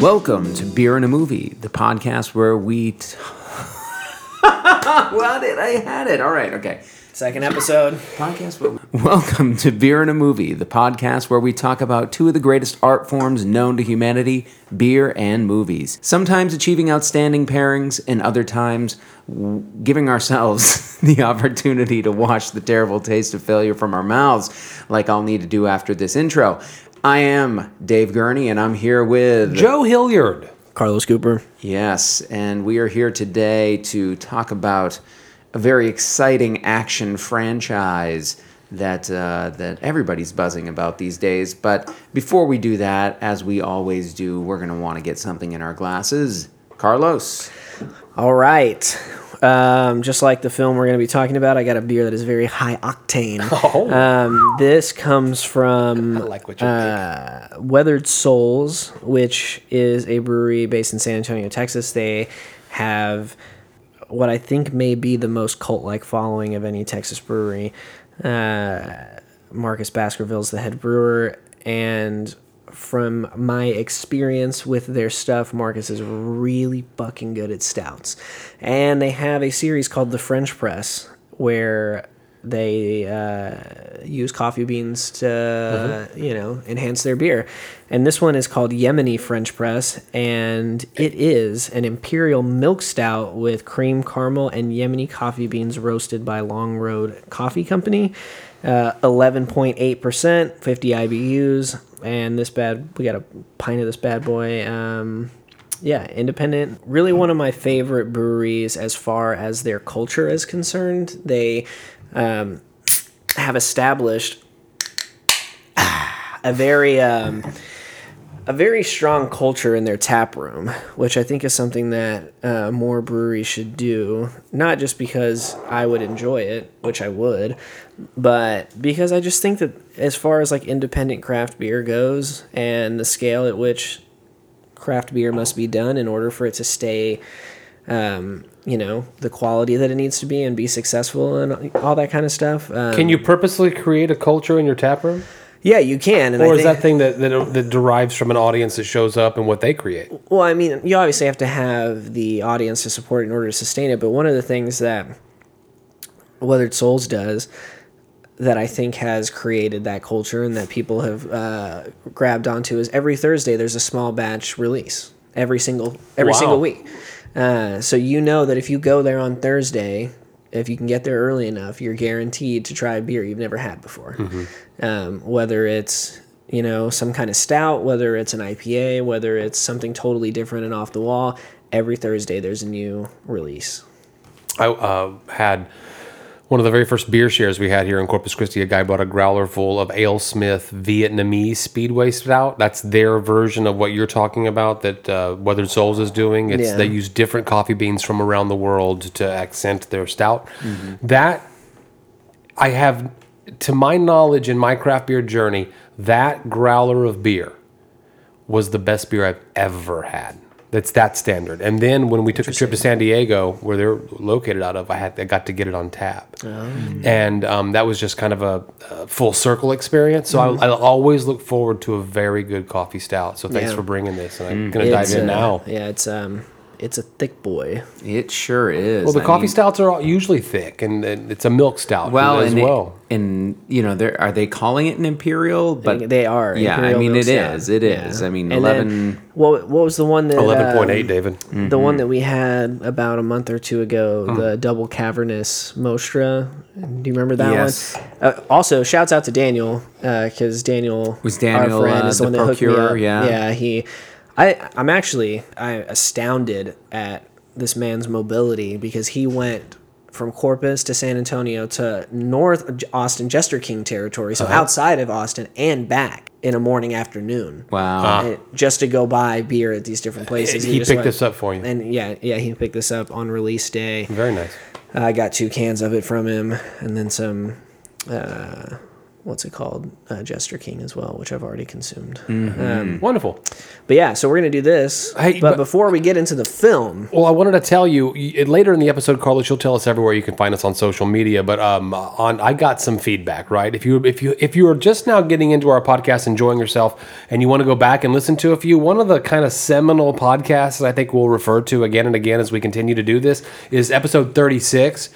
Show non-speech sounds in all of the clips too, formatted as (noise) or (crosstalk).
Welcome to Beer and a Movie, the podcast where we. T- (laughs) what did I had it? All right, okay. Second episode. Podcast. Where Welcome to Beer and a Movie, the podcast where we talk about two of the greatest art forms known to humanity: beer and movies. Sometimes achieving outstanding pairings, and other times w- giving ourselves (laughs) the opportunity to wash the terrible taste of failure from our mouths, like I'll need to do after this intro. I am Dave Gurney, and I'm here with Joe Hilliard. Carlos Cooper. Yes, and we are here today to talk about a very exciting action franchise that uh, that everybody's buzzing about these days. But before we do that, as we always do, we're going to want to get something in our glasses. Carlos, All right. Um, just like the film we're going to be talking about, I got a beer that is very high octane. (laughs) Oh. Um, this comes from (laughs) I like what uh, Weathered Souls, which is a brewery based in San Antonio, Texas. They have what I think may be the most cult like following of any Texas brewery. Uh, Marcus Baskerville's the head brewer, and from my experience with their stuff, Marcus is really fucking good at stouts. And they have a series called The French Press where they uh, use coffee beans to, you know, enhance their beer. And this one is called Yemeni French Press, and it is an imperial milk stout with cream caramel and Yemeni coffee beans roasted by Long Road Coffee Company. Uh, 11.8%, 50 IBUs, and this bad, we got a pint of this bad boy. Um, yeah, independent. Really one of my favorite breweries as far as their culture is concerned. They um, have established a very um, a very strong culture in their tap room, which I think is something that uh, more breweries should do. Not just because I would enjoy it, which I would, but because I just think that as far as like independent craft beer goes, and the scale at which craft beer must be done in order for it to stay um, you know the quality that it needs to be and be successful and all that kind of stuff um, Can you purposely create a culture in your tap room? yeah you can and Or is that thing that, that, that derives from an audience that shows up and what they create? well i mean you obviously have to have the audience to support in order to sustain it but one of the things that weathered souls does that i think has created that culture and that people have uh, grabbed onto is every thursday there's a small batch release every single every Wow. single week. Uh, so you know that if you go there on thursday if you can get there early enough you're guaranteed to try a beer you've never had before. Um, whether it's you know some kind of stout whether it's an ipa whether it's something totally different and off the wall every thursday there's a new release. I uh, had one of the very first beer shares we had here in Corpus Christi. A guy bought a growler full of AleSmith Vietnamese Speedway Stout. That's their version of what you're talking about that uh, Weathered Souls is doing. It's Yeah. they use different coffee beans from around the world to accent their stout. That I have, to my knowledge, in my craft beer journey, that growler of beer was the best beer I've ever had. That's that standard. And then when we took a trip to San Diego, where they're located out of, I had I got to get it on tap, and um, that was just kind of a, a full circle experience. So I, I always look forward to a very good coffee stout. So thanks Yeah. for bringing this, and I'm gonna dive in uh, now. yeah it's um it's a thick boy it sure is. Well, the I coffee mean- stouts are all usually thick, and, and it's a milk stout Well, as and well. It, and you know, they're, are they calling it an imperial? But they are Yeah, I mean, Milk it Stout. is. It is. I mean, And then 11 what what was the one that Eleven point eight, um, David. The Mm-hmm. one that we had about a month or two ago, Mm. the double cavernous Mostra. Do you remember that Yes. one? Uh, also, shouts out to Daniel because Daniel Was Daniel, our friend, uh, is the, the one that hooked me up. Yeah. yeah. He, I, I'm actually I astounded at this man's mobility because he went from Corpus to San Antonio to North Austin, Jester King territory, so Uh-huh. outside of Austin and back in a morning afternoon Wow. and just to go buy beer at these different places. He just picked went- this up for you. and yeah, yeah, he picked this up on release day. Very nice. I got two cans of it from him, and then some uh, what's it called, uh, Jester King as well, which I've already consumed. Mm-hmm. Um, Wonderful. but yeah, so we're gonna do this. Hey, but, but- before we get into the film, Well, I wanted to tell you later in the episode, Carlos. You'll tell us everywhere you can find us on social media. But um, on I got some feedback. Right, if you if you if you are just now getting into our podcast, enjoying yourself, and you want to go back and listen to a few, one of the kind of seminal podcasts that I think we'll refer to again and again as we continue to do this is episode thirty six.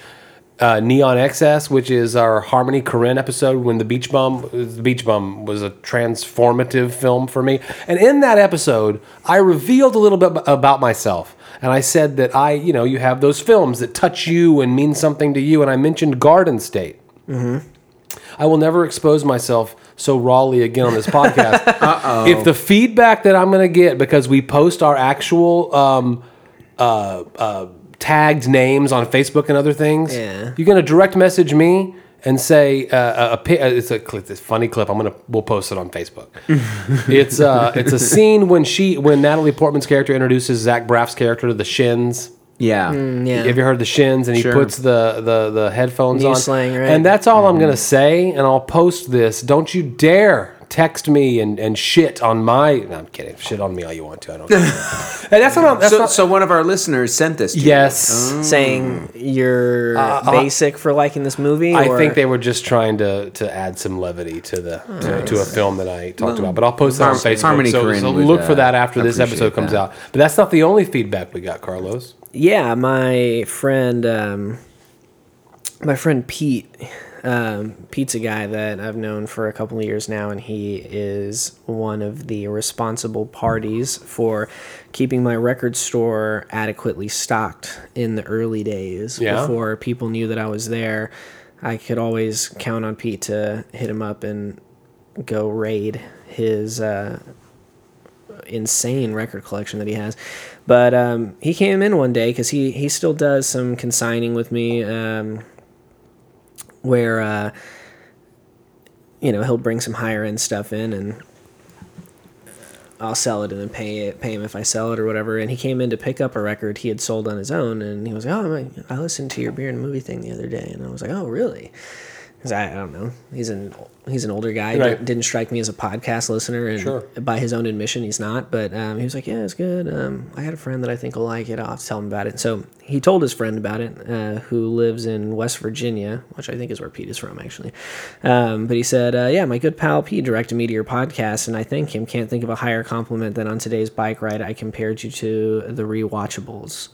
Uh, Neon XS, which is our Harmony Korine episode when the Beach Bum, the Beach Bum was a transformative film for me. And in that episode, I revealed a little bit about myself. And I said that I, you know, you have those films that touch you and mean something to you. And I mentioned Garden State. I will never expose myself so rawly again on this (laughs) podcast. Uh-oh. If the feedback that I'm going to get because we post our actual um, uh, uh, tagged names on Facebook and other things, Yeah. you're going to direct message me and say uh, a, a, uh, it's a clip, it's a funny clip. I'm gonna we'll post it on Facebook. (laughs) it's uh it's a scene when she when Natalie Portman's character introduces Zach Braff's character to the Shins. Yeah. yeah, Have you heard the shins? And he Sure. puts the, the, the headphones New on. slang, right? And that's all I'm Mm-hmm. going to say. And I'll post this. Don't you dare text me and, and shit on my. No, I'm kidding. Shit on me all you want to. I don't care. (laughs) and that's not. I'm- That's So, not so one of our listeners sent this to you. yes. saying you're basic for liking this movie. Uh, I or- think they were just trying to, to add some levity to the to, to a film that I talked about, but I'll post that on Facebook. Harmony so, so would, look for uh, that after this episode comes that. out. But that's not the only feedback we got, Carlos. yeah, my friend, um, my friend Pete. Um, Pete's a guy that I've known for a couple of years now, and he is one of the responsible parties for keeping my record store adequately stocked in the early days Yeah. before people knew that I was there. I could always count on Pete to hit him up and go raid his uh, insane record collection that he has. But um, he came in one day because he he still does some consigning with me, um, where uh, you know he'll bring some higher end stuff in and. I'll sell it and then pay it, pay him if I sell it or whatever. And he came in to pick up a record he had sold on his own, and he was like, "Oh, I I listened to your beer and movie thing the other day," and I was like, "Oh, really?" Because I, I don't know, he's an he's an older guy. Right. Didn't, strike me as a podcast listener, and Sure. by his own admission, he's not. But um, he was like, "Yeah, it's good. Um, I had a friend that I think will like it. I'll have to tell him about it." So he told his friend about it, uh, who lives in West Virginia, which I think is where Pete is from, actually. Um, but he said, uh, "Yeah, my good pal Pete directed me to your podcast, and I thank him. Can't think of a higher compliment than on today's bike ride I compared you to the rewatchables."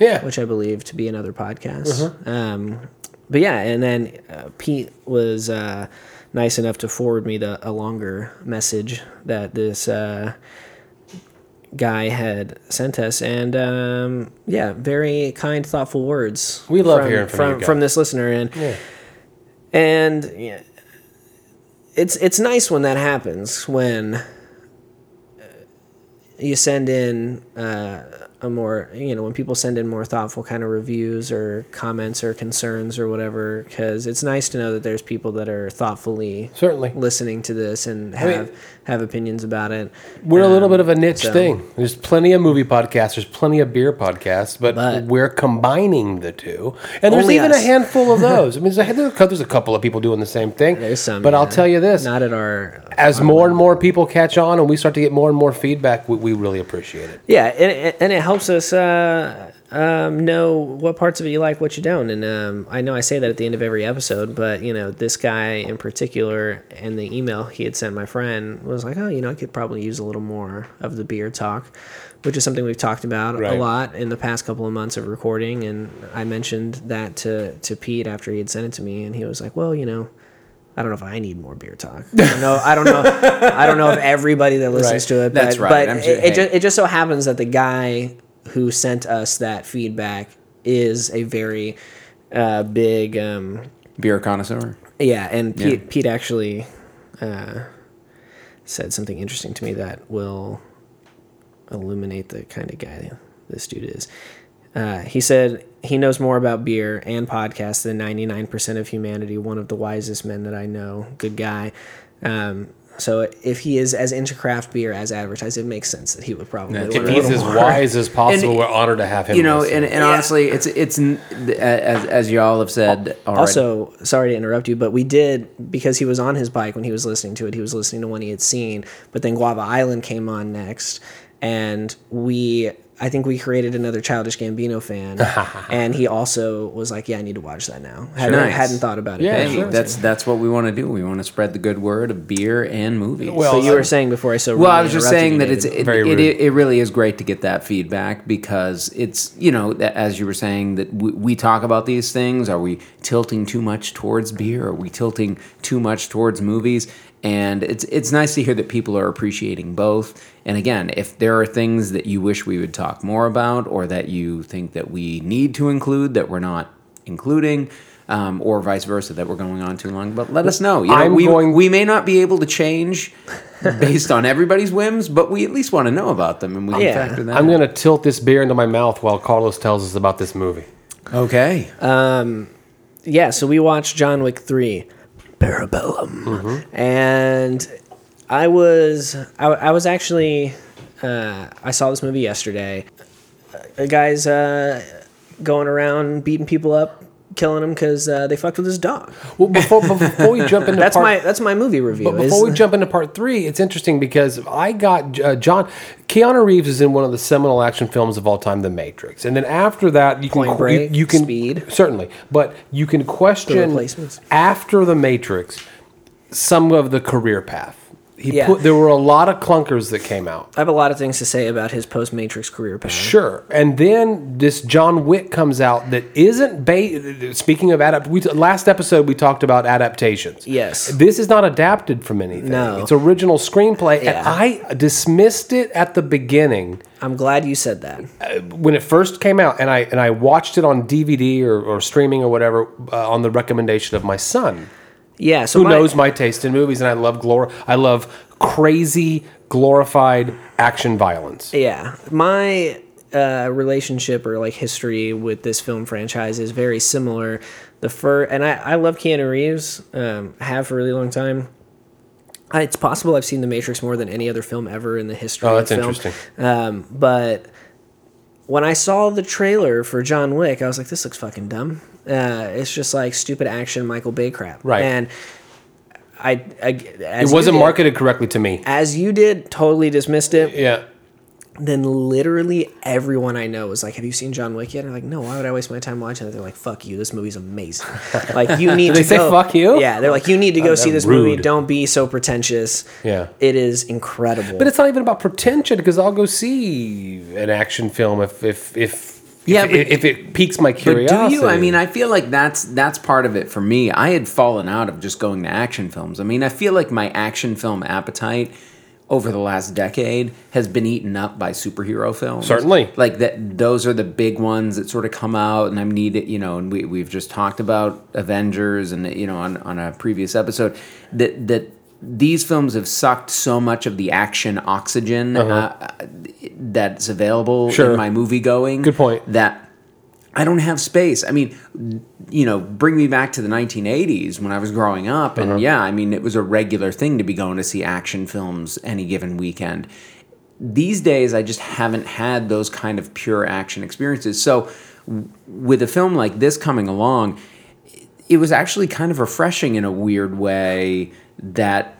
Yeah. which I believe to be another podcast. Um, but yeah, and then uh, Pete was uh, nice enough to forward me the a longer message that this uh, guy had sent us, and um, yeah, very kind, thoughtful words. We love from, hearing from from from this listener, and Yeah. and yeah, it's it's nice when that happens when uh, you send in uh, a more you know when people send in more thoughtful kind of reviews or comments or concerns or whatever because it's nice to know that there's people that are thoughtfully Certainly. listening to this and mean- have opinions about it. We're a little Um, bit of a niche so- thing. There's plenty of movie podcasts. There's plenty of beer podcasts, but, But- we're combining the two. And there's even a handful of (laughs) those. I mean, there's a, there's a couple of people doing the same thing. There's some, but I'll tell you this: Not at our as more and more people catch on, and we start to get more and more feedback, we, we really appreciate it. Yeah, and it, and it helps us uh, um, know what parts of it you like, what you don't. And um, I know I say that at the end of every episode, but you know, this guy in particular, and the email he had sent my friend was like, oh, you know, I could probably use a little more of the beer talk, which is something we've talked about Right. a lot in the past couple of months of recording. And I mentioned that to to Pete after he had sent it to me, and he was like, well, you know. I don't know if I need more beer talk. I don't know. I don't know. I don't know if everybody that listens Right. to it. But, That's right. But it, sure- it, just, it just so happens that the guy who sent us that feedback is a very uh, big um, Beer connoisseur. yeah and pete, Yeah. pete actually uh, said something interesting to me that will illuminate the kind of guy this dude is uh, he said he knows more about beer and podcasts than 99% of humanity one of the wisest men that i know good guy um, So if he is as into craft beer as advertised, it makes sense that he would probably. That's want If he's as more. wise as possible, And- we're honored to have him. you know, listen. and, and honestly, it's it's as as you all have said already. Also, sorry to interrupt you, but we did because he was on his bike when he was listening to it. He was listening to one he had seen, but then Guava Island came on next, and we. I think we created another Childish Gambino fan, (laughs) and he also was like, "Yeah, I need to watch that now." Hadn't, Nice. hadn't thought about it. Yeah, before. Hey, that's that's what we want to do. We want to spread the good word of beer and movies. Well, But you were saying before I so Well, I was just saying that it's it, Very it, it, it really is great to get that feedback because it's you know as you were saying that we, we talk about these things. Are we tilting too much towards beer? Are we tilting too much towards movies? And it's it's nice to hear that people are appreciating both. And again, if there are things that you wish we would talk more about, or that you think that we need to include that we're not including. Um, or vice versa, that we're going on too long. But let us know. You know, I'm we, going- we may not be able to change based on everybody's whims, but we at least want to know about them, and we can Yeah. factor that. I'm going to tilt this beer into my mouth while Carlos tells us about this movie. Okay. Um, yeah, so we watched John Wick 3, Parabellum. And I was I, I was actually uh, I saw this movie yesterday. A guy's uh, going around beating people up, killing them because uh, they fucked with his dog. Well, before, before we jump (laughs) into That's part, my that's my movie review. But before we jump into part three, it's interesting because I got uh, John Keanu Reeves is in one of the seminal action films of all time, The Matrix, and then after that, you can Point qu- Break, you, you can Speed. certainly, but you can question after The Matrix some of the career path. He Yeah. put there were a lot of clunkers that came out. I have a lot of things to say about his post Matrix career path. Sure, and then this John Wick comes out that isn't ba- Speaking of adapt, we last episode we talked about adaptations. Yes. this is not adapted from anything. No. it's original screenplay, Yeah. and I dismissed it at the beginning I'm glad you said that. when it first came out, and I and I watched it on DVD or, or streaming or whatever uh, on the recommendation of my son, Yeah, so who my, knows my taste in movies, and I love glor- I love crazy glorified action violence. Yeah, my uh, relationship or like history with this film franchise is very similar. The fir and I, I love Keanu Reeves. Um, have for a really long time. I, it's possible I've seen The Matrix more than any other film ever in the history Oh, of that's film. interesting. Um, but when I saw the trailer for John Wick, I was like, "This looks fucking dumb." Uh, it's just like stupid action Michael Bay crap. Right. And I, I It wasn't did- marketed correctly to me. as you did. Totally dismissed it Yeah. Then literally everyone I know was like, "Have you seen John Wick yet?" And I'm like, "No, why would I waste my time watching it?" They're like, "Fuck you, this movie's amazing." (laughs) like you need Did they to say go. fuck you? Yeah, they're like, "You need to go uh, see that's this movie. Don't be so pretentious." Yeah. it is incredible. But it's not even about pretension because I'll go see an action film if if if Yeah, if, but- if it piques my But curiosity. do you? I mean, I feel like that's that's part of it for me. I had fallen out of just going to action films. I mean, I feel like my action film appetite over the last decade has been eaten up by superhero films. Certainly. like that. Those are the big ones that sort of come out, and I need it. You know, and we we've just talked about Avengers, and you know, on on a previous episode that that. These films have sucked so much of the action oxygen uh, that's available Uh-huh. Sure. in my movie going. Good point. That I don't have space. I mean, you know, bring me back to the 1980s when I was growing up, and uh-huh. yeah, I mean, it was a regular thing to be going to see action films any given weekend. These days, I just haven't had those kind of pure action experiences. So, w- with a film like this coming along, it was actually kind of refreshing in a weird way that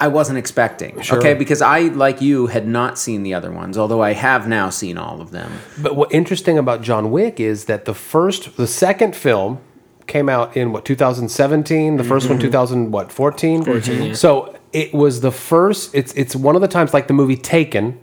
I wasn't expecting. Sure. Okay, because I, like you, had not seen the other ones, although I have now seen all of them. But what interesting about John Wick is that the first, the second film came out in what 2017. The 1st Mm-hmm. one 2000 what 14. 14. So it was the first. It's it's one of the times like the movie Taken,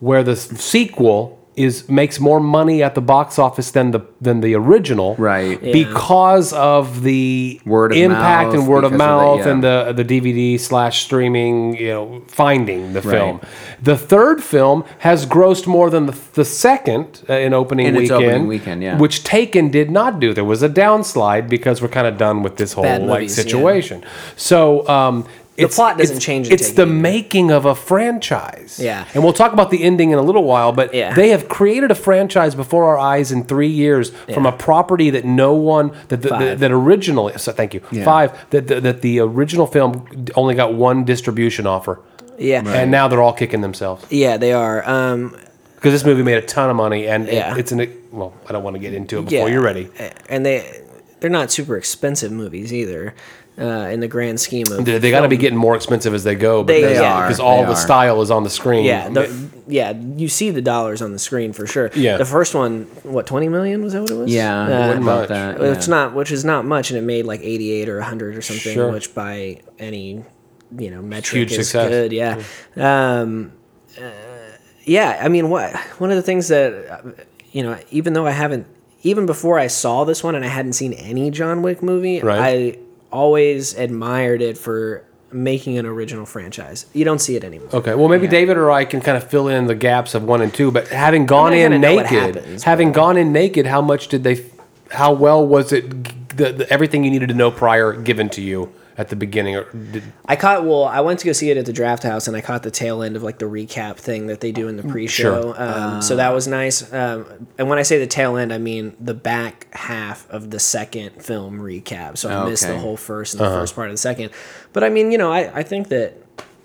where the sequel is makes more money at the box office than the than the original. Right. Yeah. Because of the Word of impact mouth, and word of because of the- mouth yeah. and the the DVD slash streaming, you know, finding the Right. film. The third film has grossed more than the, the second uh, in opening In its weekend. opening weekend, yeah. Which Taken did not do. There was a downslide because we're kind of done with this whole Bad like movies, yeah. situation. So um, The plot doesn't change It's the you. making of a franchise. Yeah. and we'll talk about the ending in a little while. But Yeah. they have created a franchise before our eyes in three years from a property that no one that that, that, Five. that originally. So thank you. Five that, that that the original film only got one distribution offer, Yeah, and now they're all kicking themselves yeah, they are. Um, because this movie made a ton of money, and it- Yeah. it's an well. I don't want to get into it before yeah, you're ready. and they they're not super expensive movies either. Uh, in the grand scheme of They, got to be getting more expensive as they go. They because, are. because all They the are. style is on the screen. Yeah, the, yeah, you see the dollars on the screen for sure. Yeah. the first one, what twenty million was that what it was? Yeah, Uh, it wasn't much. about that. It's yeah. not, which is not much, and it made like eighty-eight or hundred or something, Sure. which by any you know metric Huge is success. good. Yeah, um, uh, yeah. I mean, what one of the things that uh, you know, even though I haven't, even before I saw this one and I hadn't seen any John Wick movie, Right. I always admired it for making an original franchise. You don't see it anymore. Okay, well, maybe David or I can kind of fill in the gaps of one and two. But having gone in gonna know what naked, happens, having gone in naked, how much did they? How well was it? The, the, everything you needed to know prior given to you at the beginning, or did, I caught well. I went to go see it at the Draft House, and I caught the tail end of like the recap thing that they do in the pre-show. Sure. Um, so that was nice. Um, and when I say the tail end, I mean the back half of the second film recap. So I missed the whole first and the first part of the second. But I mean, you know, I, I think that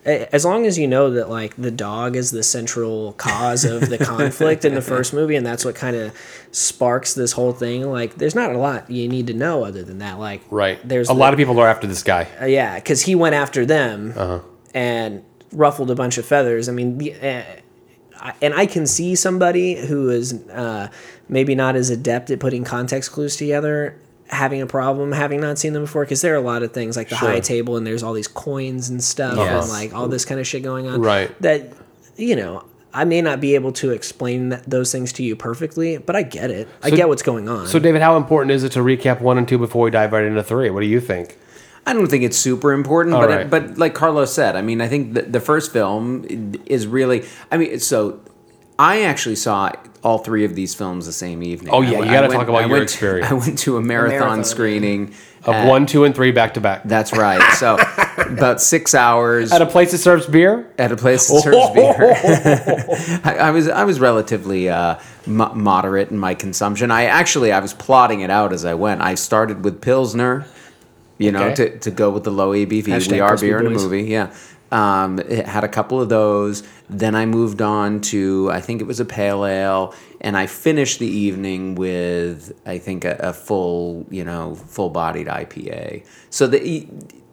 as long as you know that like the dog is the central cause of the (laughs) conflict in the first movie, and that's what kind of sparks this whole thing. Like, there's not a lot you need to know other than that. Like, right? There's a the- lot of people are after this guy. uh, yeah, because he went after them Uh-huh. and ruffled a bunch of feathers. I mean, the- uh, and I can see somebody who is uh, maybe not as adept at putting context clues together having a problem having not seen them before because there are a lot of things like the Sure. high table and there's all these coins and stuff Yes. and like all this kind of shit going on Right. that you know i may not be able to explain that, those things to you perfectly but i get it i get what's going on So, David, how important is it to recap one and two before we dive right into three? What do you think? I don't think it's super important, All but right. but like Carlos said, I mean, I think the, the first film is really. I mean, so I actually saw all three of these films the same evening. Oh, yeah, I you gotta talk about I your went- experience. I went to a marathon, marathon, screening Of at- one, two, and three back to back That's right. So (laughs) about six hours at a place that serves beer. at a place that serves (laughs) beer. (laughs) I, I was I was relatively uh, mo- moderate in my consumption. I actually I was plotting it out as I went. I started with Pilsner, you know, Okay. to, to go with the low ABV. Hashtag we are crispy beer in a movie. Yeah. Um, it had a couple of those. Then I moved on to I think it was a pale ale, and I finished the evening with I think a, a full you know full bodied IPA. So the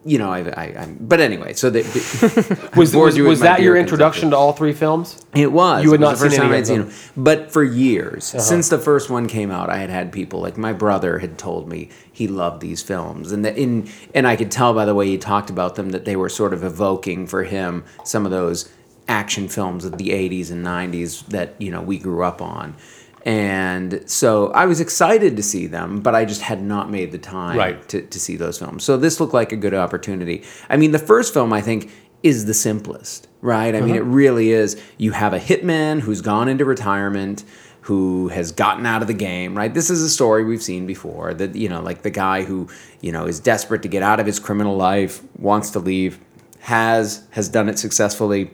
you know I, I, but anyway so the (laughs) Was, was, was that your introduction to all three films? it was. You had not seen any of them. Uh-huh. them. But for years, since the first one came out, I had had people like my brother had told me he loved these films, and that in and I could tell by the way he talked about them that they were sort of evoking for him some of those action films of the '80s and '90s that you know we grew up on. And so I was excited to see them, but I just had not made the time Right. to, to see those films. So this looked like a good opportunity. I mean, the first film I think is the simplest, right? I mean, uh-huh. it really is. You have a hitman who's gone into retirement, who has gotten out of the game, right? This is a story we've seen before. That you know, like the guy who you know is desperate to get out of his criminal life, wants to leave, has has done it successfully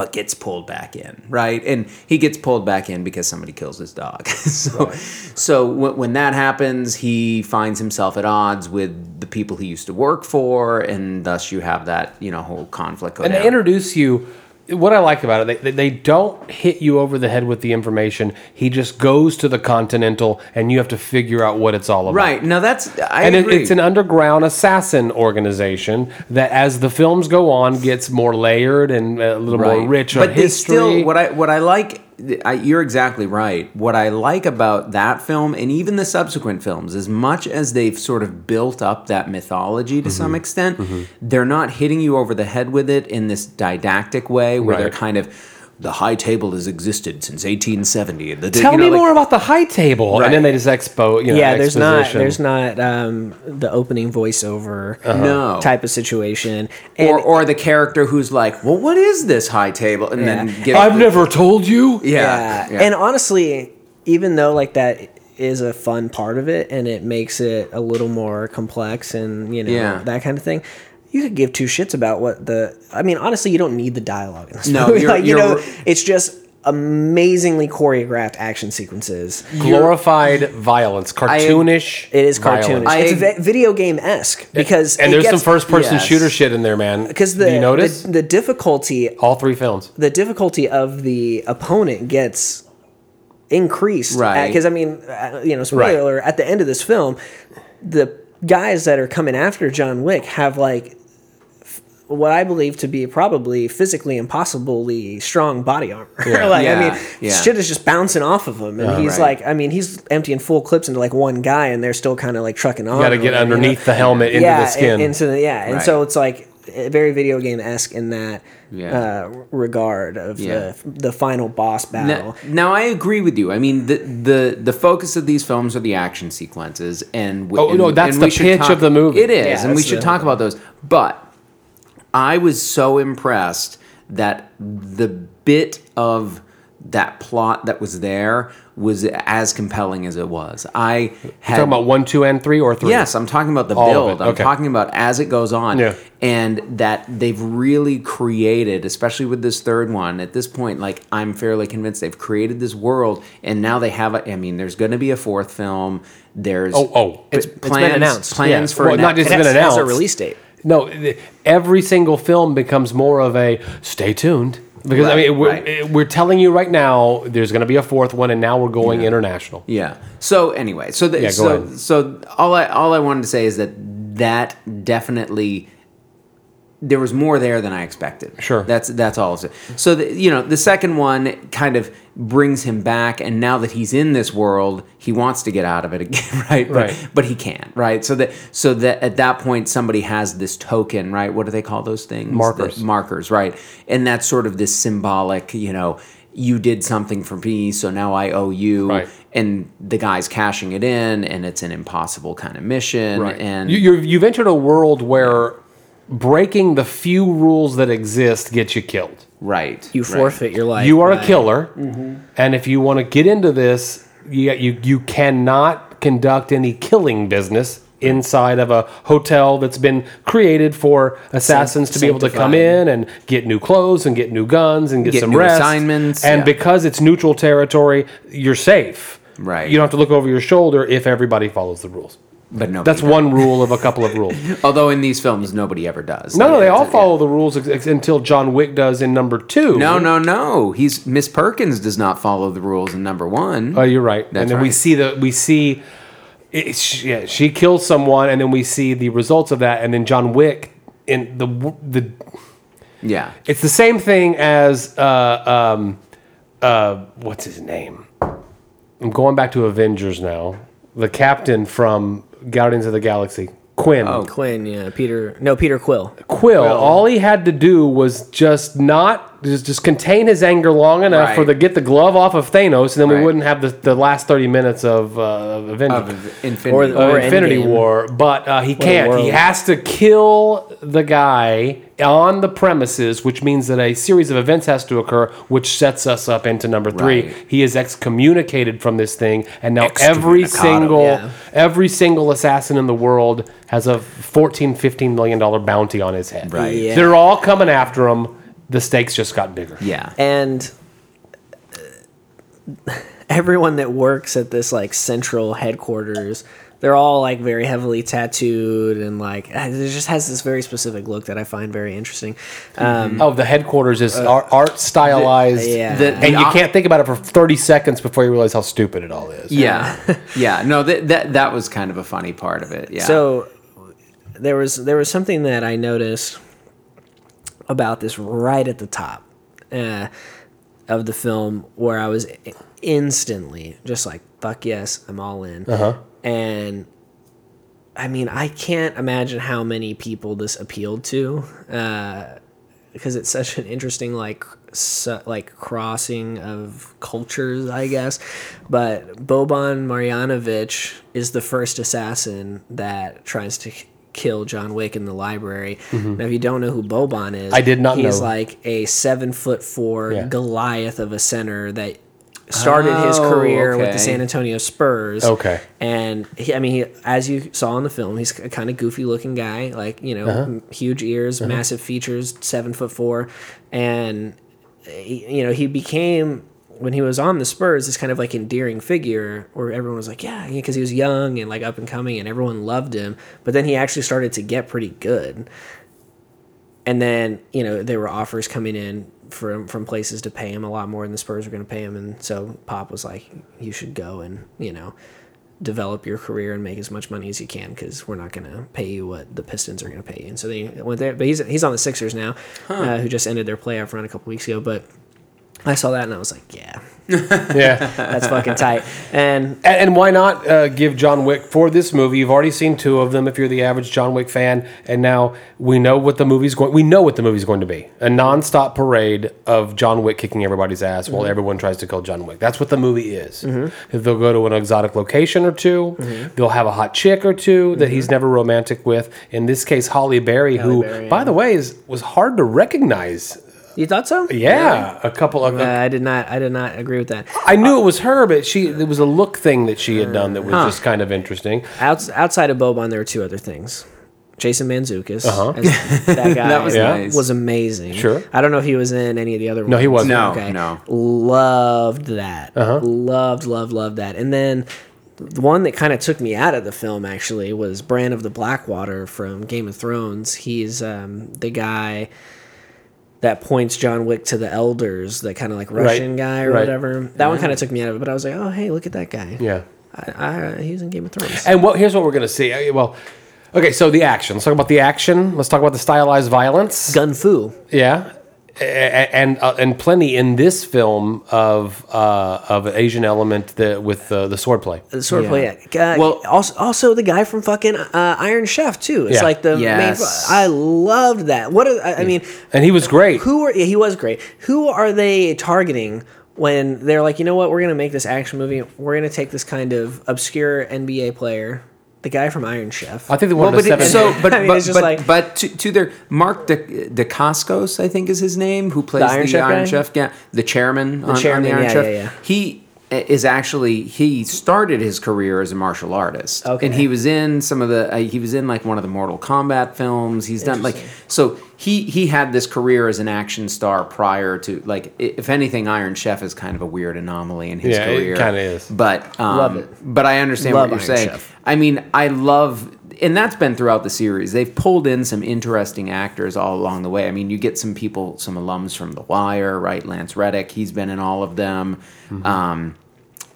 but gets pulled back in, right? And he gets pulled back in because somebody kills his dog. (laughs) so, so when, when that happens, he finds himself at odds with the people he used to work for, and thus you have that you know whole conflict. And down. they introduce you. What I like about it, they, they don't hit you over the head with the information. He just goes to the Continental, and you have to figure out what it's all about. right now, that's I and it, it's an underground assassin organization that, as the films go on, gets more layered and a little more rich on but they history. still what I what I like. I, you're exactly right. What I like about that film and even the subsequent films, as much as they've sort of built up that mythology to Mm-hmm. some extent, they're not hitting you over the head with it in this didactic way where they're kind of the high table has existed since 1870. The, Tell you know, me like- more about the high table, Right. and then they just expo. You know, yeah, there's not there's not um, the opening voiceover No. type of situation. And or, or the character who's like, well, what is this high table? And then Yeah. give I've never told you. yeah, yeah. And honestly, even though like that is a fun part of it and it makes it a little more complex and you know Yeah. that kind of thing, you could give two shits about what the. I mean, honestly, you don't need the dialogue in this No, movie. (laughs) you're- like, you you're- know, it's just amazingly choreographed action sequences. Glorified violence, cartoonish. It is cartoonish. I- it's vi- video game esque because and it there's some first person yes. shooter shit in there, man. because Do the, you notice the the difficulty all three films? the difficulty of the opponent gets increased. Right. Because I mean, uh, you know, spoiler at the end of this film, the guys that are coming after John Wick have like f- what I believe to be probably physically impossibly strong body armor. (laughs) Yeah. like Yeah, I mean, yeah. shit is just bouncing off of him, and he's Right. like, I mean, he's emptying full clips into like one guy, and they're still kind of like trucking on. You got to get whatever, you know? underneath the helmet into yeah, the skin. in- into the yeah, and Right. so it's like very video game esque in that Yeah. uh, regard of Yeah. the the final boss battle. Now, now I agree with you. I mean, the the the focus of these films are the action sequences, and w- Oh, and- no, that's we we the pitch talk- of the movie. It is, Yeah, and we should the- talk about those. But I was so impressed that the bit of that plot that was there was as compelling as it was. I had Talking about one, two, and three, or three? Yes, I'm talking about the All build. it, I'm talking about as it goes on. Yeah. And that they've really created, especially with this third one, at this point, like I'm fairly convinced they've created this world and now they have a I mean, there's gonna be a fourth film. There's Oh, oh. It's- plans, it's been announced. Plans Yeah. for Well, an- not just It been has, has a release date. No, every single film becomes more of a stay tuned because I mean we're, right. we're telling you right now there's going to be a fourth one and now we're going international. Yeah. So anyway, so the, Yeah, so so all I all I wanted to say is that that definitely there was more there than I expected. Sure. That's that's all. So the, you know, the second one kind of brings him back, and now that he's in this world, he wants to get out of it again, (laughs) right? But, Right. But he can't, right? So that so that at that point, somebody has this token, right? What do they call those things? Markers. The markers, right? And that's sort of this symbolic, you know. You did something for me, so now I owe you Right. and the guy's cashing it in, and it's an impossible kind of mission. And you, you've entered a world where breaking the few rules that exist gets you killed. right, You right. forfeit your life. you are a by- killer, mm-hmm. and if you want to get into this, you, you you cannot conduct any killing business inside of a hotel that's been created for assassins to be able to come in and get new clothes and get new guns and get, Get some new rest assignments, And yeah. because it's neutral territory, you're safe. Right. You don't have to look over your shoulder if everybody follows the rules. But no, That's one rule of a couple of rules. (laughs) Although in these films, nobody ever does. No, no, they all follow the rules ex- ex- until John Wick does in number two. No, no, no. He's Miss Perkins does not follow the rules in number one. Oh, you're right. That's and then we see the we see, it, she, yeah, she kills someone, and then we see the results of that, and then John Wick in the the. yeah, It's the same thing as uh um uh what's his name? I'm going back to Avengers now. The captain from Guardians of the Galaxy, Quinn. Oh. Quinn, yeah, Peter. No, Peter Quill. Quill, all he had to do was just not just, just contain his anger long enough Right. for the get the glove off of Thanos, and then Right. we wouldn't have the, the last thirty minutes of uh, of Avengers. of Infinity. Or- uh, or Infinity Endgame. War, but uh, he can't. He has to kill the guy on the premises, which means that a series of events has to occur, which sets us up into number three. Right. He is excommunicated from this thing, and now every single yeah. every single assassin in the world has a 14 15 million dollar bounty on his head. Right. Yeah. They're all coming after him. The stakes just got bigger. yeah, and uh, everyone that works at this like central headquarters they're all like very heavily tattooed and like uh, it just has this very specific look that i find very interesting um, Oh, the headquarters is art, art stylized. yeah. The- and you can't think about it for 30 seconds before you realize how stupid it all is. yeah, (laughs) yeah. No, that that that was kind of a funny part of it. Yeah. so there was there was something that i noticed about this right at the top uh, of the film where i was instantly just like fuck yes i'm all in Uh-huh. and I mean, I can't imagine how many people this appealed to, uh, because it's such an interesting like su- like crossing of cultures, I guess. But Boban Marjanovic is the first assassin that tries to kill John Wick in the library. Now, if you don't know who Boban is, Mm-hmm. I did not he's know. like a seven foot four Yeah. Goliath of a center that started his Oh, career with the San Antonio Spurs. Okay. And he, I mean, he, as you saw in the film, he's a kind of goofy looking guy, like you know, Uh-huh. huge ears, massive features, seven foot four, and he, you know he became when he was on the Spurs this kind of like endearing figure where everyone was like, yeah, because he was young and like up and coming, and everyone loved him. But then he actually started to get pretty good, and then you know there were offers coming in from from places to pay him a lot more than the Spurs were going to pay him, and so Pop was like, you should go and you know develop your career and make as much money as you can because we're not going to pay you what the Pistons are going to pay you. And so they went there, but he's he's on the Sixers now, uh, who just ended their playoff run a couple weeks ago. But I saw that and I was like, yeah, Yeah. (laughs) (laughs) that's fucking tight. And And, and why not uh, give John Wick for this movie? You've already seen two of them. If you're the average John Wick fan, and now we know what the movie's going. We know what the movie's going to be: a nonstop parade of John Wick kicking everybody's ass while mm-hmm. everyone tries to kill John Wick. That's what the movie is. Mm-hmm. They'll go to an exotic location or 2 mm-hmm. They'll have a hot chick or 2 that he's never romantic with. In this case, Halle Berry, who, Berry, by the way, is was hard to recognize. You thought so? Yeah, a couple of. Uh, I did not. I did not agree with that. I knew it was her, but she there was a look thing that she had done that was just kind of interesting. Outs, outside of Boban, there were two other things. Jason Mantzoukas, as that (laughs) guy, That was Yeah. nice. was amazing. Sure. I don't know if he was in any of the other ones. No, he wasn't. No, Okay. no. Loved that. Uh-huh. Loved, loved, loved that. And then the one that kind of took me out of the film actually was Bronn of the Blackwater from Game of Thrones. He's um, the guy that points John Wick to the elders, the kind of like Russian guy or right. whatever. That one kind of took me out of it, but I was like, oh, hey, look at that guy. Yeah. I, I, he was in Game of Thrones. And what here's what we're gonna see. Well, okay, so the action. Let's talk about the action. Let's talk about the stylized violence. Gun Fu. Yeah. A- a- And uh, and plenty in this film of uh, of Asian element that with uh, the swordplay. The swordplay. Yeah. Yeah. Uh, Well- also, also the guy from fucking uh, Iron Chef too. It's Yeah. like the Yes. main. I loved that. What? Are, I, I mean, And he was great. who are? Yeah, he was great. Who are they targeting when they're like, you know what? We're gonna make this action movie. We're gonna take this kind of obscure NBA player, the guy from Iron Chef. I think they Well, wanted but to it, seven. so, (laughs) but I mean, but but, like- but to, to their Mark De, Dacascos, I think is his name, who plays the Iron Iron, Chef Chef, yeah, the chairman, on, on chairman, the Iron yeah, Chef. yeah, yeah. He is actually he started his career as a martial artist, Okay. and he was in some of the uh, he was in like one of the Mortal Kombat films. He's done like so he he had this career as an action star prior to like if anything, Iron Chef is kind of a weird anomaly in his career. Yeah, career. kinda is. but um, Love it. But I understand Love what you're Iron saying. Chef. I mean, I love, and that's been throughout the series. They've pulled in some interesting actors all along the way. I mean, you get some people, some alums from The Wire, right? Lance Reddick, he's been in all of them. Mm-hmm. Um,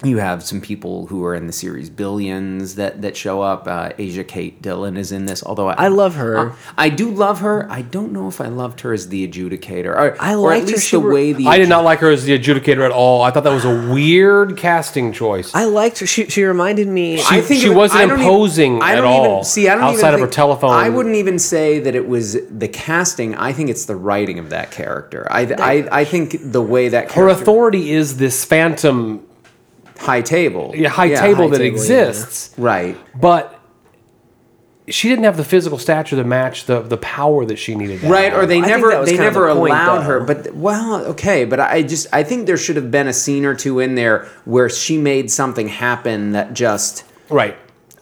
you have some people who are in the series Billions that that show up. Uh, Asia Kate Dillon is in this, although I, I love her. Uh, I do love her. I don't know if I loved her as the adjudicator, or, I or at liked her. the were- way the I did not like her as the adjudicator at all. I thought that was a weird casting choice. I liked her. She, she reminded me. She- I think she it- wasn't I don't even- imposing I at all, Even, see, I don't outside even of her telephone. I wouldn't even say that it was the casting. I think it's the writing of that character. I I, I think the way that her authority is this phantom high table, yeah, high Yeah, table high that table, exists, right? but she didn't have the physical stature to match the the power that she needed. To Right, have. or they I never they never the allowed though. her. But well, okay, but I just I think there should have been a scene or two in there where she made something happen that just right.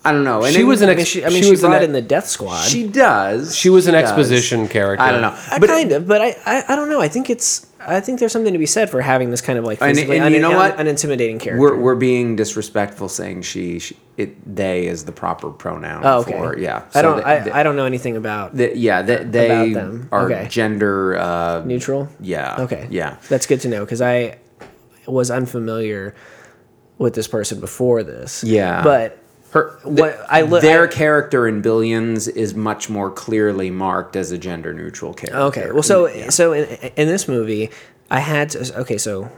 I don't know. And She it- was an I mean, she, I mean, she she, was an brought in the Death Squad. She does. She was an does. exposition character. I don't know, Uh, but kind of, but I, I, I don't know. I think it's, I think there's something to be said for having this kind of like And- and you un- know un- what? unintimidating character. We're, we're being disrespectful saying she, she it they is the proper pronoun oh, okay. for yeah. I don't, the- I, the- I don't know anything about the- yeah, the, they are Okay. gender uh, neutral. Yeah. Okay. Yeah. That's good to know because I was unfamiliar with this person before this. Yeah. But Her What- I their I- character in Billions is much more clearly marked as a gender neutral character. Okay. Well, so Yeah. so in, in this movie, I had to. Okay, so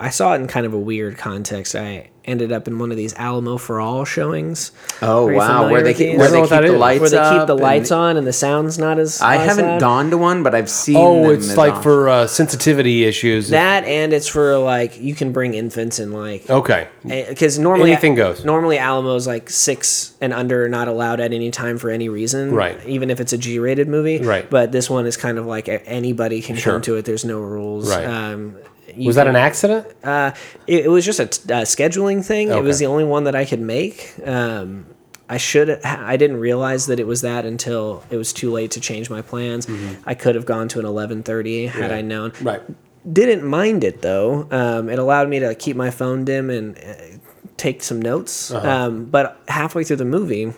I saw it in kind of a weird context. I ended up in one of these Alamo for All showings. Oh wow, where they keep, where I don't know they keep the is. lights where they keep the lights on and the sound's not as. I haven't loud. gone to one, but I've seen. Oh, them it's like on- for uh, sensitivity issues. that, and it's for like you can bring infants and like okay. because normally Anything goes. Normally, Alamo's like six and under, not allowed at any time for any reason. Right. Even if it's a G-rated movie. Right. But this one is kind of like anybody can Sure. come to it. There's no rules. Right. Um, you Was that an accident? Uh, it, it was just a t- uh, scheduling thing. It was the only one that I could make. Um, I should. I didn't realize that it was that until it was too late to change my plans. I could have gone to an eleven thirty had I known. Right. Didn't mind it though. Um, it allowed me to keep my phone dim and uh, take some notes. Um, but halfway through the movie,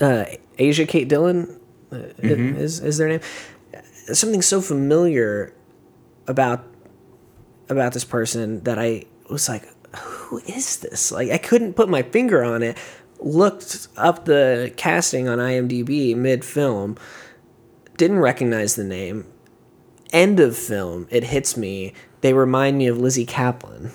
uh, Asia Kate Dillon uh, is is their name. Something so familiar about about this person that I was like, who is this? Like I couldn't put my finger on it. Looked up the casting on IMDb mid film, didn't recognize the name. End of film, it hits me. They remind me of Lizzy Caplan.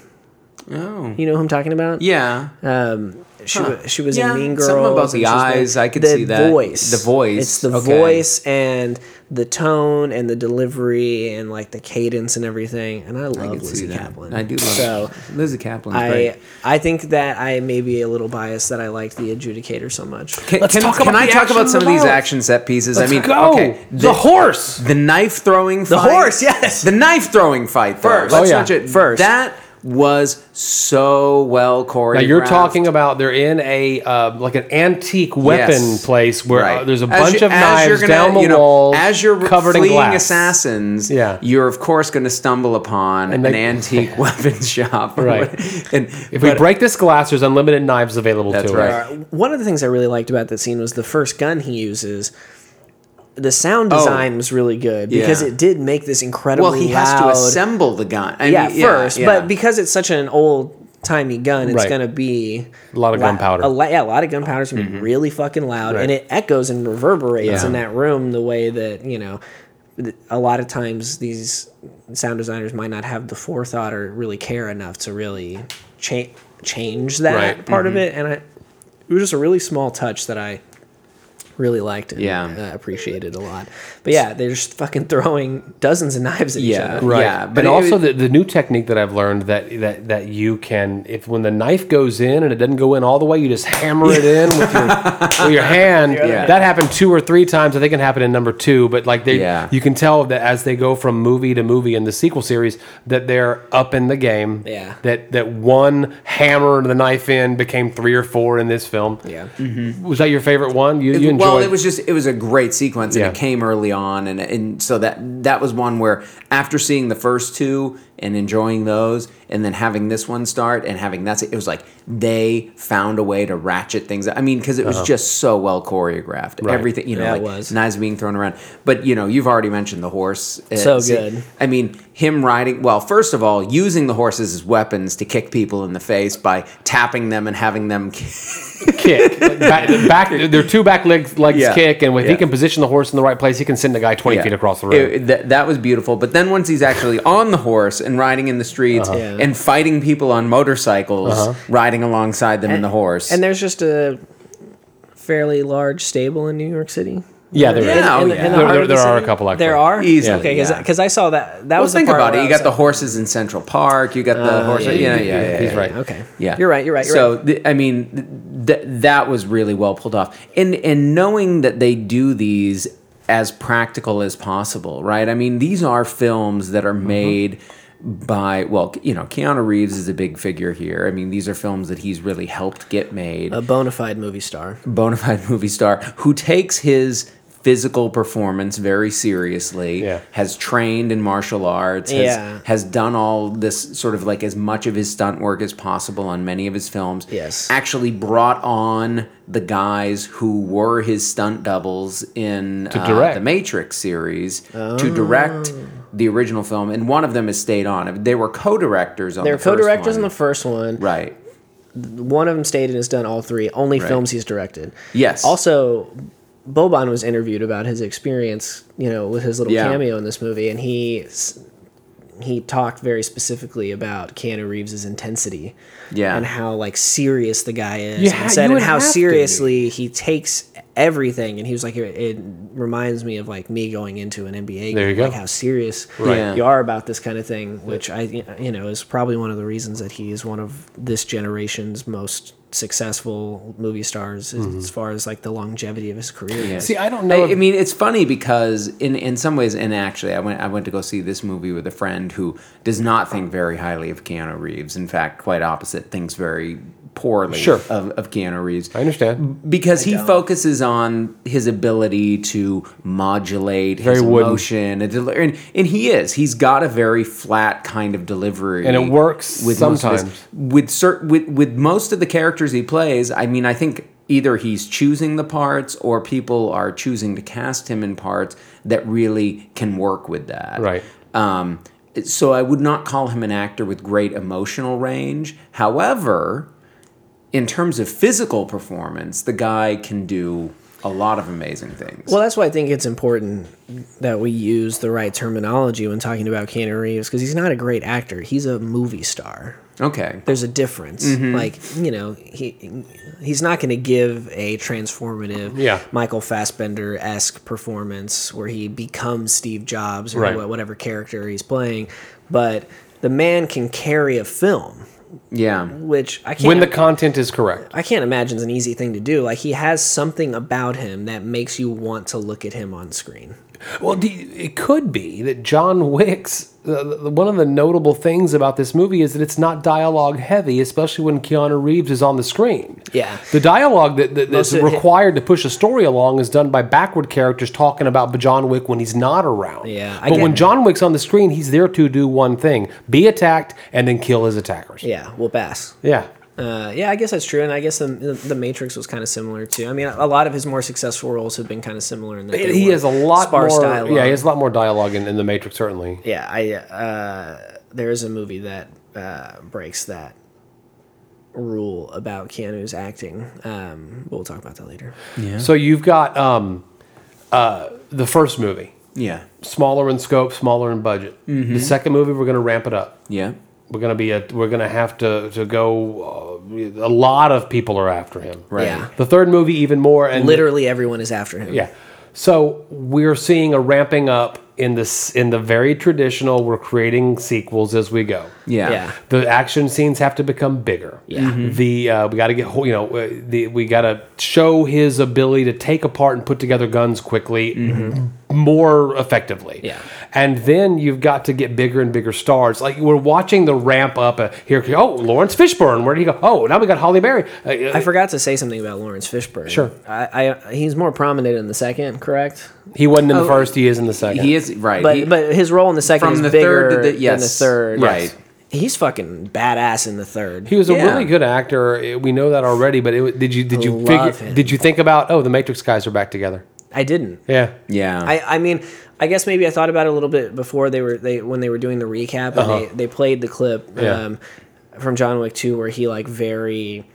Oh. You know who I'm talking about? Yeah. Um, she Huh. wa- she was Yeah, in Mean Girls. something about the she's eyes, I could the see that. Voice, The voice, It's the okay. voice and the tone and the delivery and like the cadence and everything. And I I love can see Lizzy that. Caplan. I do love so. Lizzy Caplan's I great. I think that I may be a little biased that I liked the Adjudicator so much. Can, Let's can, talk can about I talk about some of these action set pieces? I mean, go. okay, the, horse. the knife throwing, The fight, horse, (laughs) yes. the knife throwing fight. First, First. Let's Oh, yeah. not ju- First. that was so well choreographed. Now you're talking about they're in a uh, like an antique weapon Yes. place where Right. uh, there's a As bunch you- of knives you're gonna, down the you know, wall, As you're covered in fleeing glass. assassins, Yeah. you're of course going to stumble upon And an they- antique (laughs) weapon shop. Right. (laughs) and If we break this glass, there's unlimited knives available That's to right. us. Uh, one of the things I really liked about that scene was the first gun he uses. The sound oh. design was really good because Yeah. it did make this incredibly well, he has to assemble the gun. I yeah, mean, first, yeah. but because it's such an old timey gun, it's Right. gonna be A lot of la- gunpowder. A la- yeah, a lot of gunpowder. It's gonna be mm-hmm. really fucking loud, and it echoes and reverberates Yeah. in that room the way that you know. A lot of times, these sound designers might not have the forethought or really care enough to really cha- change that Right. part of mm-hmm. it, and I, it was just a really small touch that I really liked and Yeah. uh, appreciated a lot. But yeah, they're just fucking throwing dozens of knives at each Yeah. other. Right. Yeah, but but it- also the, the new technique that I've learned that, that that you can if when the knife goes in and it doesn't go in all the way, you just hammer it in with your (laughs) with your hand. Yeah. That happened two or three times. I think it happened in number two. But like they, Yeah. you can tell that as they go from movie to movie in the sequel series, that they're up in the game. Yeah. That that one hammer the knife in became three or four in this film. Yeah. Was that your favorite one? You, you enjoyed? Well, it was just it was a great sequence, and Yeah. it came early on, and and so that that was one where after seeing the first two and enjoying those, and then having this one start and having that's it was like they found a way to ratchet things. I mean, because it was just so well choreographed, Uh-huh. Right. everything you know, Yeah, it like was. knives being thrown around. But you know, you've already mentioned the horse. Uh, So see- good. I mean, him riding. Well, first of all, using the horses as weapons to kick people in the face by tapping them and having them. (laughs) kick. Like back, (laughs) back, their two back legs, legs Yeah. kick, and if Yeah. he can position the horse in the right place, he can send the guy 20 Yeah. feet across the road. It- that, that was beautiful. But then once he's actually on the horse and riding in the streets Uh-huh. Yeah. and fighting people on motorcycles, riding alongside them in the horse. And there's just a fairly large stable in New York City. yeah, there Yeah, is. oh, In the- yeah. in the There- there- there are a couple like There that. are Easily, okay yeah. because I saw that. That well, was the think part about it. You got the horses in Central Park. You got the horses. yeah, Yeah, yeah, yeah, yeah, he's yeah. right. Okay. Yeah, You're right, you're right, you're so right. th- I mean, th- th- that was really well pulled off, and and knowing that they do these as practical as possible, right? I mean, these are films that are Mm-hmm. Made by well, you know, Keanu Reeves is a big figure here. I mean, these are films that he's really helped get made A bona fide movie star. bona fide movie star who takes his physical performance very seriously Yeah. has trained in martial arts has, Yeah. has done all this sort of like as much of his stunt work as possible on many of his films Yes. actually brought on the guys who were his stunt doubles in uh, the matrix series Oh. to direct the original film and one of them has stayed on they were co-directors on They're the first co-directors in the first one. right One of them stayed and has done all three. Only films he's directed. yes Also, Boban was interviewed about his experience, you know, with his little Yeah. cameo in this movie, and he he talked very specifically about Keanu Reeves's intensity, Yeah. and how like serious the guy is, Yeah, and said and how have to seriously he takes everything, and he was like, it, it reminds me of like me going into an NBA. There you game, go. How serious Right. you are about this kind of thing, which I you know is probably one of the reasons that he is one of this generation's most successful movie stars as- as far as like the longevity of his career. goes. See, I don't know. I, if- I mean, it's funny because in in some ways, and actually, I went I went to go see this movie with a friend who does not think very highly of Keanu Reeves. In fact, quite opposite, thinks very poorly Sure. of, of Keanu Reeves. I understand. because he focuses on his ability to modulate his Very wooden. emotion and, and and he is he's got a very flat kind of delivery And it works most of his- sometimes. with certain with with most of the characters he plays I mean I think either he's choosing the parts or people are choosing to cast him in parts that really can work with that Right. um, so I would not call him an actor with great emotional range. However, in terms of physical performance, the guy can do a lot of amazing things. Well, that's why I think it's important that we use the right terminology when talking about Keanu Reeves because he's not a great actor. He's a movie star. okay. There's a difference. Mm-hmm. Like you know, he he's not going to give a transformative Yeah. Michael Fassbender esque performance where he becomes Steve Jobs or Right. whatever character he's playing, but the man can carry a film, Yeah. which I can't. when the content is correct. I can't imagine is an easy thing to do. Like he has something about him that makes you want to look at him on screen. Well, you- it could be that John Wick's uh, one of the notable things about this movie is that it's not dialogue heavy, especially when Keanu Reeves is on the screen. Yeah. the dialogue that, that, that's required to push a story along is done by backward characters talking about John Wick when he's not around. Yeah, I but when it. John Wick's on the screen, he's there to do one thing: be attacked and then kill his attackers. Yeah, well, Bass. yeah. Uh, yeah, I guess that's true, and I guess the the Matrix was kind of similar too. I mean, a lot of his more successful roles have been kind of similar in that He has a lot more. dialogue. Yeah, he has a lot more dialogue in, in the Matrix, certainly. Yeah, I uh, there is a movie that uh, breaks that rule about Keanu's acting. Um, we'll talk about that later. Yeah. So you've got um, uh, the first movie, Yeah. smaller in scope, smaller in budget. Mm-hmm. The second movie, we're going to ramp it up. Yeah. We're going to be a, we're going to have to to go. Uh, a lot of people are after him. Right. Yeah. The third movie, even more. And Literally everyone is after him. yeah. So we're seeing a ramping up in this in the very traditional. We're creating sequels as we go. Yeah. Yeah. The action scenes have to become bigger. Yeah. Mhm. The uh, we got to get you know uh, the we got to show his ability to take apart and put together guns quickly, more effectively. Yeah. And then you've got to get bigger and bigger stars. Like we're watching the ramp up. Uh, here, oh, Laurence Fishburne. Where did he go? Oh, now we got Halle Berry. Uh, I forgot to say something about Laurence Fishburne. Sure. I, I he's more prominent in the second, correct? he wasn't in the first. He is in the second. He is right. But He- but his role in the second From is the bigger third to the- than the third. right. He's fucking badass in the third. He was a Yeah. really good actor. We know that already. But it, did you did you figure, did you think about oh the Matrix guys are back together? I didn't. Yeah. yeah. I, I mean, I guess maybe I thought about it a little bit before they were they when they were doing the recap and they, they played the clip Uh-huh. Yeah. um, from John Wick 2 where he like very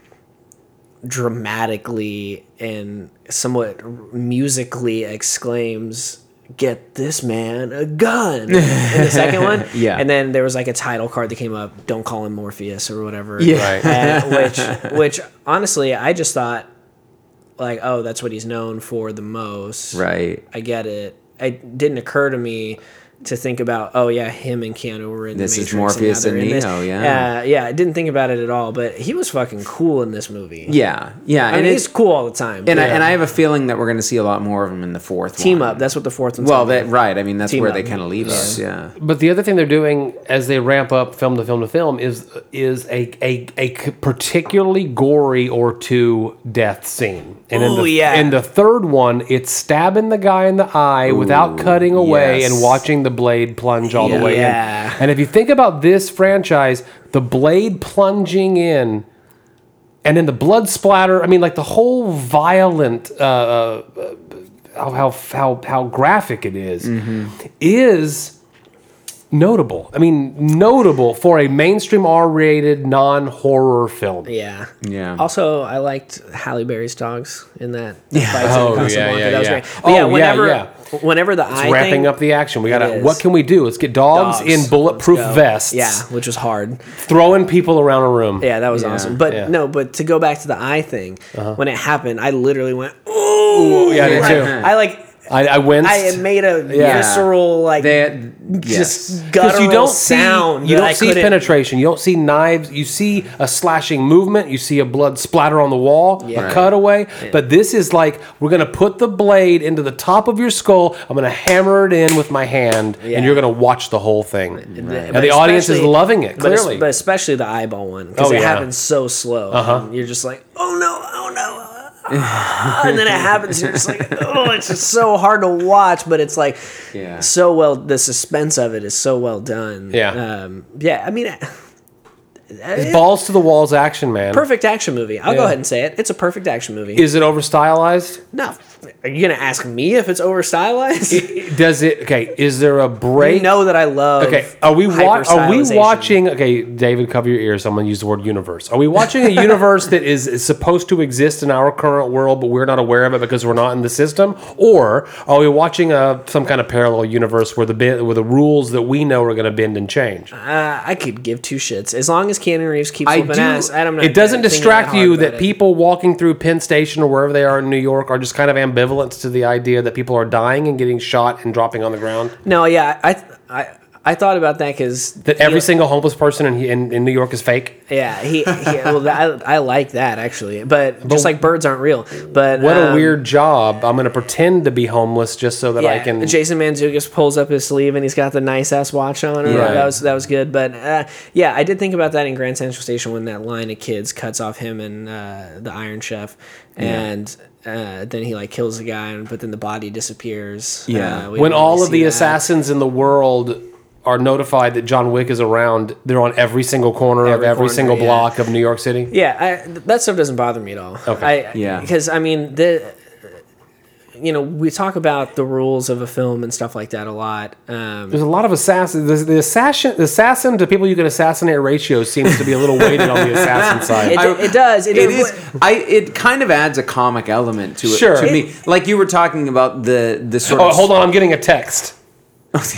dramatically and somewhat musically exclaims get this man a gun (laughs) in the second one Yeah. and then there was like a title card that came up don't call him morpheus or whatever Yeah. Right. and (laughs) which which honestly i just thought like oh that's what he's known for the most right. I get it. It didn't occur to me to think about. Oh yeah, him and Keanu were in This the is Matrix. Morpheus now they're and in this. Neo, yeah. Uh, yeah. I didn't think about it at all. But he was fucking cool in this movie. Yeah. Yeah. I mean, and he's it's cool all the time. and I, and I have a feeling that we're going to see a lot more of him in the fourth team one. up. That's what the fourth one's Well, that right. I mean, that's Team where up. they kind of leave us. Yeah. But the other thing they're doing as they ramp up film to film to film is is a a, a c- particularly gory or two death scene. And in the, yeah. in the third one, it's stabbing the guy in the eye without cutting away yes. and watching the blade plunge all the way Yeah. in. And if you think about this franchise, the blade plunging in and then the blood splatter, I mean like the whole violent uh, uh, how how how how graphic it is, is notable. I mean, notable for a mainstream R-rated non-horror film. Yeah. Yeah. Also, I liked Halle Berry's dogs in that yeah. fight Oh, scene in yeah, yeah, that was yeah. great. But yeah, Oh, yeah, whenever, yeah. whenever the eye Wrapping thing, up the action, we gotta. What can we do? Let's get dogs, dogs. in bulletproof vests. Yeah, which was hard. throwing people around a room. Yeah, that was Yeah. awesome. But Yeah. Uh-huh. no, but to go back to the eye thing, when it happened, I literally went, "Ooh!" yeah, I did too. I like I, I winced. I made a Yeah. visceral like They, just yes. guttural because you don't sound. see you don't I see couldn't- penetration. You don't see knives. You see a slashing movement. You see a blood splatter on the wall, Yeah. a cutaway. But this is like we're gonna put the blade into the top of your skull. I'm gonna hammer it in with my hand, Yeah. and you're gonna watch the whole thing. And But the audience is loving it clearly. but, especially the eyeball one because Oh, it yeah. happens so slow. Uh-huh. You're just like, oh no, oh no. Ah," and then it happens. You're just like, (laughs) oh, it's just so hard to watch, but it's like, Yeah. so well. The suspense of it is so well done. Yeah. um, yeah. I mean, It's balls to the walls action, man. perfect action movie. I'll go ahead and say it. It's a perfect action movie. Is it over stylized? no, are you gonna ask me if it's over stylized? Does it? Okay. Is there a break? You know that I love. Okay, are we wa- are we watching? Okay, David, cover your ears. Someone used the word universe. Are we watching a universe that is, is supposed to exist in our current world, but we're not aware of it because we're not in the system? Or are we watching a some kind of parallel universe where the where the rules that we know are going to bend and change? Uh, I could give two shits as long as Keanu Reeves keeps I do- ass. I'm not It doesn't distract hard you that it. people walking through Penn Station or wherever they are in New York are just kind of ambivalent to the idea that people are dying and getting shot and dropping on the ground. No, yeah, I I I thought about that because That every single homeless person in, in, in New York is fake. yeah he, he well, I, I like that actually, but just like birds aren't real. But What a um, weird job. I'm going to pretend to be homeless just so that I can. Jason Mantzoukas pulls up his sleeve and he's got the nice ass watch on. Right. That was that was good. But uh, yeah, I did think about that in Grand Central Station when that line of kids cuts off him and uh, the Iron Chef, and uh, then he like kills the guy, and, but then the body disappears. Yeah. Uh, when all of the that. assassins in the world are notified that John Wick is around, they're on every single corner of Every every corner, single yeah. block of New York City. Yeah, I, that stuff doesn't bother me at all. Okay. I, Yeah. Because I mean the. You know, we talk about the rules of a film and stuff like that a lot. Um, There's a lot of assassins. The, the assassin, the assassin to people you can assassinate ratio seems to be a little weighted on the assassin (laughs) side. it, it does. It, It is. I. It kind of adds a comic element to it. Sure. To me, like you were talking about the the sort oh, of. hold on, I'm getting a text.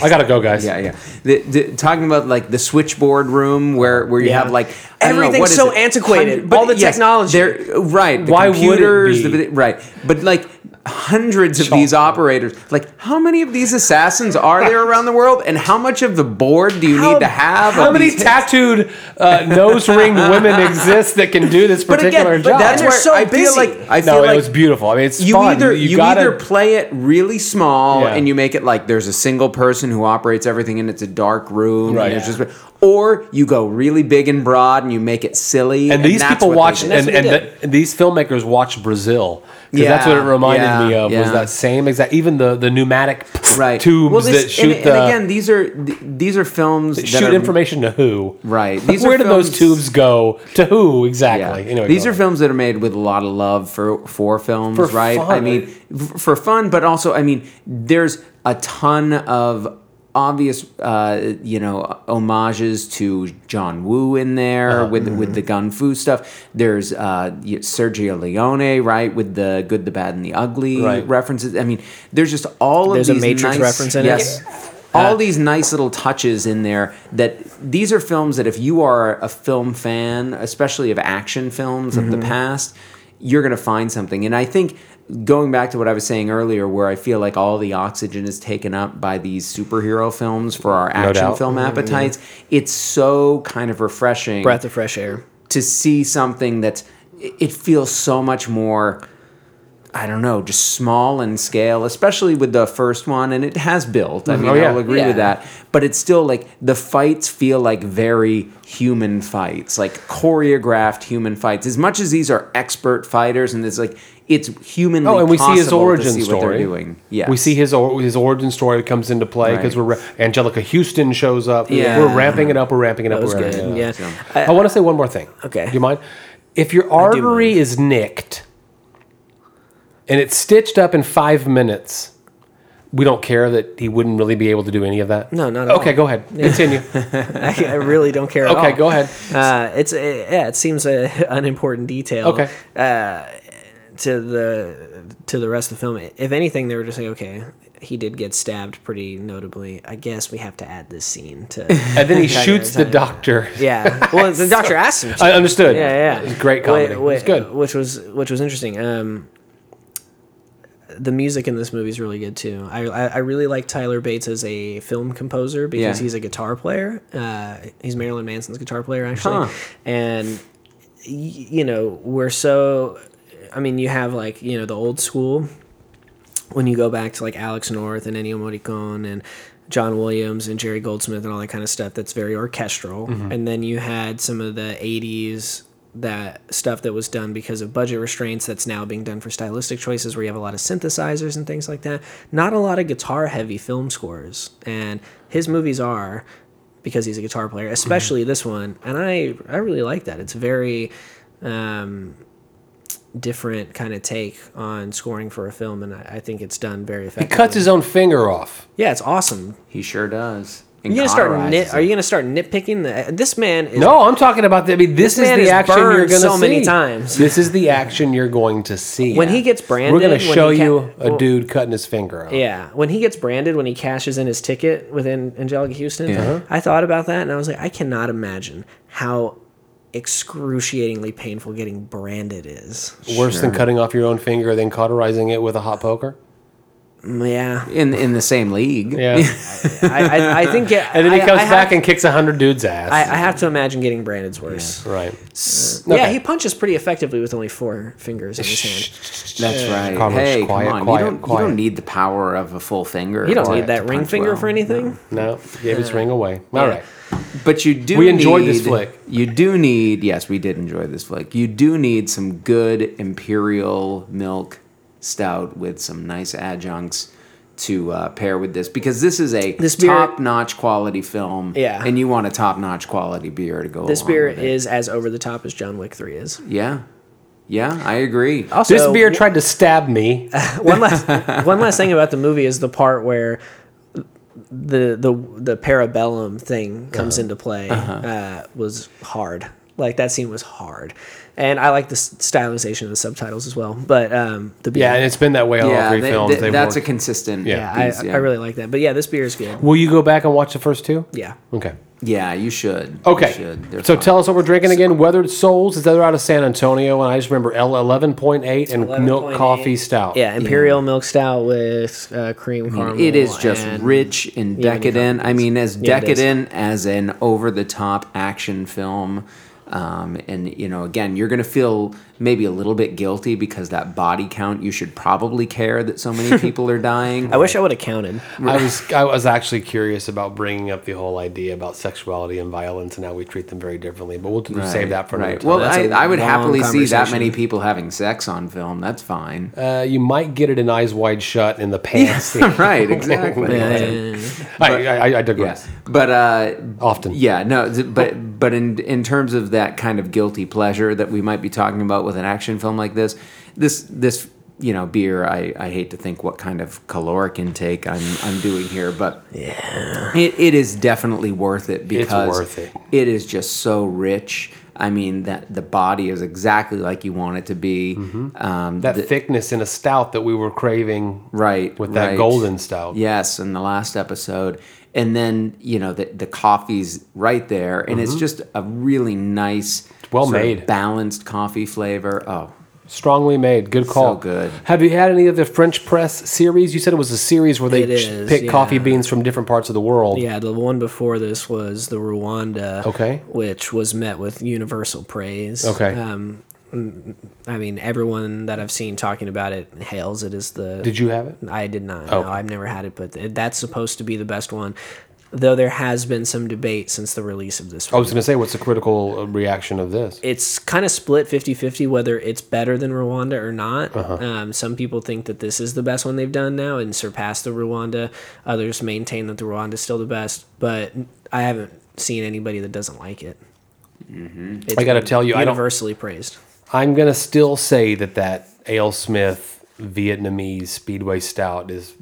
I gotta go, guys. Yeah, yeah. The, the, talking about like the switchboard room where where you Yeah. have like I don't know, what is so it? antiquated. but All the technology. They're right. The Why would it be? the- right? But like hundreds of these operators. Like how many of these assassins are there around the world, and how much of the board do you How- need to have? How many tattooed uh, nose ring women exist that can do this But particular again, but job? that's And where so I feel busy. like I feel no, like it was beautiful. I mean, it's you fun. either you, gotta, either play it really small Yeah. and you make it like there's a single person who operates everything and it's a dark room Right. and it's just or you go really big and broad and you make it silly and these that's people what watch, they and, and, the, and these filmmakers watch Brazil. Because that's what it reminded yeah, me of was that same exact. Even the the pneumatic (laughs) right tubes Well, this- that shoot and, the and again these are th- these are films that shoot are, information to who. Right. These Where did those tubes go to who Yeah. exactly? Anyway, These are on. films that are made with a lot of love for for films, For right? fun. I mean, f- for fun, but also, I mean, there's a ton of obvious, uh, you know, homages to John Woo in there Uh-huh. with with the gun fu stuff. There's uh, Sergio Leone, right, with the good, the bad, and the ugly Right. references. I mean, there's just all There's of a these Matrix nice, reference in it. yes, all these nice little touches in there that these are films that if you are a film fan especially of action films of the past you're going to find something and i think going back to what i was saying earlier where i feel like all the oxygen is taken up by these superhero films for our action doubt. film mm-hmm, mm-hmm. appetites it's so kind of refreshing breath of fresh air. to see something that's it it feels so much more I don't know, just small in scale, especially with the first one, and it has built. I mm-hmm. mean, Oh, yeah. I'll agree with that. But it's still like the fights feel like very human fights, like choreographed human fights. As much as these are expert fighters, and it's like it's humanly Oh, and we see his origin see story. what they're doing. Yes. We see his or, his origin story comes into play because Right. we're Anjelica Huston shows up. Yeah. we're ramping it up. We're ramping it up. That was we're good. it up. Yeah. I, want to say one more thing. Okay. Do you mind? If your artery is nicked and it's stitched up in five minutes, we don't care that he wouldn't really be able to do any of that. No, not at Okay, all. go ahead. Continue. I, (laughs) I really don't care. At Okay, all. go ahead. Uh, it's uh, yeah, it seems a (laughs) unimportant detail. Okay. Uh, to the to the rest of the film, if anything, they were just like, okay, he did get stabbed pretty notably. I guess we have to add this scene to. (laughs) And then he shoots the doctor. Yeah. Well, the doctor asked him. to. I understood. Yeah, yeah. It was great comedy. Wait, wait, it was good. Which was which was interesting. Um, the music in this movie is really good too. I, I I really like Tyler Bates as a film composer because Yeah. he's a guitar player. Uh, he's Marilyn Manson's guitar player actually, Huh. and you know we're so. I mean, you have like you know the old school when you go back to like Alex North and Ennio Morricone and John Williams and Jerry Goldsmith and all that kind of stuff that's very orchestral. And then you had some of the 80s that stuff that was done because of budget restraints that's now being done for stylistic choices where you have a lot of synthesizers and things like that. Not a lot of guitar heavy film scores. And his movies are because he's a guitar player, especially this one. And I I really like that. It's very um different kind of take on scoring for a film, and I, I think it's done very effectively. He cuts his own finger off. yeah, it's awesome. He sure does. And You gonna start nit? Are you gonna start nitpicking? The, uh, this man is No, I'm talking about the. I mean, this, This is is the action you're going to so see. many times. This is the action you're going to see. when he gets branded. We're going to show he ca- you a dude cutting his finger off. Yeah, when he gets branded, when he cashes in his ticket within Anjelica Huston, Yeah. Uh-huh. I thought about that and I was like, I cannot imagine how excruciatingly painful getting branded is. Worse than cutting off your own finger, then cauterizing it with a hot poker. Yeah, in in the same league. Yeah. (laughs) I, I, I think. It, and then he I- comes I back have, and kicks a hundred dudes' ass. I, I have to imagine getting Brandon's worse. right. Yeah, Okay. he punches pretty effectively with only four fingers in his hand. (laughs) That's right. Carlos, hey, quiet, come on. quiet, you don't you don't need the power of a full finger. You don't need that ring finger well. for anything. No, gave his ring away. All right. But you do. We enjoyed this flick. You do need. Yes, we did enjoy this flick. You do need some good imperial milk stout with some nice adjuncts to uh, pair with this because this is a This beer- top-notch quality film. Yeah. and you want a top-notch quality beer to go. This along beer with it. is as over the top as John Wick Three is. Yeah, yeah, I agree. Also, This beer tried to stab me. (laughs) one last one last thing about the movie is the part where the the the parabellum thing comes Uh-huh. into play uh, was hard. Like that scene was hard, and I like the stylization of the subtitles as well. But um, the beer, Yeah, and it's been that way on all yeah, three they- films. they- They've that's a consistent. yeah, piece, I, I really like that. But yeah, this beer is good. Will you go back and watch the first two? Yeah. Okay. Yeah, you should. Okay. You should. So fun. tell us what we're drinking again. Weathered Souls. Is that they're out of San Antonio? And I just remember L eleven point eight and milk 11.8. coffee stout. Yeah, imperial milk stout with uh, cream caramel. It is just and- rich and decadent. I mean, as Yeah, decadent as an over the top action film. Um, and, you know, again, you're going to feel maybe a little bit guilty because that body count, you should probably care that so many (laughs) people are dying. I wish I would have counted. I was I was actually curious about bringing up the whole idea about sexuality and violence and how we treat them very differently. But we'll Right, save that for another right. time. Well, That's I, a I would happily see that many people having sex on film. That's fine. uh, you might get it in eyes wide shut in the (laughs) pants. (laughs) right, exactly. Uh, I, I, I Yeah, digress. but uh, Often. yeah, no, but but in in terms of that kind of guilty pleasure that we might be talking about with an action film like this, this this you know beer, I, I hate to think what kind of caloric intake I'm I'm doing here, but yeah, it, it is definitely worth it because worth it. it is just so rich. I mean that the body is exactly like you want it to be. Um, That the- thickness in a stout that we were craving right with that right. golden stout. Yes, in the last episode, and then you know the the coffee's right there, and it's just a really nice, Mm-hmm. Well made. balanced coffee flavor. Oh, Strongly made. Good call. So good. Have you had any of the French press series? You said it was a series where they is, pick yeah. coffee beans from different parts of the world. Yeah, the one before this was the Rwanda. Okay. Which was met with universal praise. Okay. Um, I mean, everyone that I've seen talking about it hails it as the. Did you have it? I did not. Oh. No, I've never had it, but that's supposed to be the best one. Though there has been some debate since the release of this. I was going to say, what's the critical uh, reaction of this? it's kind of split 50-50 whether it's better than Rwanda or not. Uh-huh. Um, some people think that this is the best one they've done now and surpassed the Rwanda. Others maintain that the Rwanda is still the best, but I haven't seen anybody that doesn't like it. It's I gotta tell you, I don't- universally praised. I'm going to still say that that AleSmith Vietnamese Speedway Stout is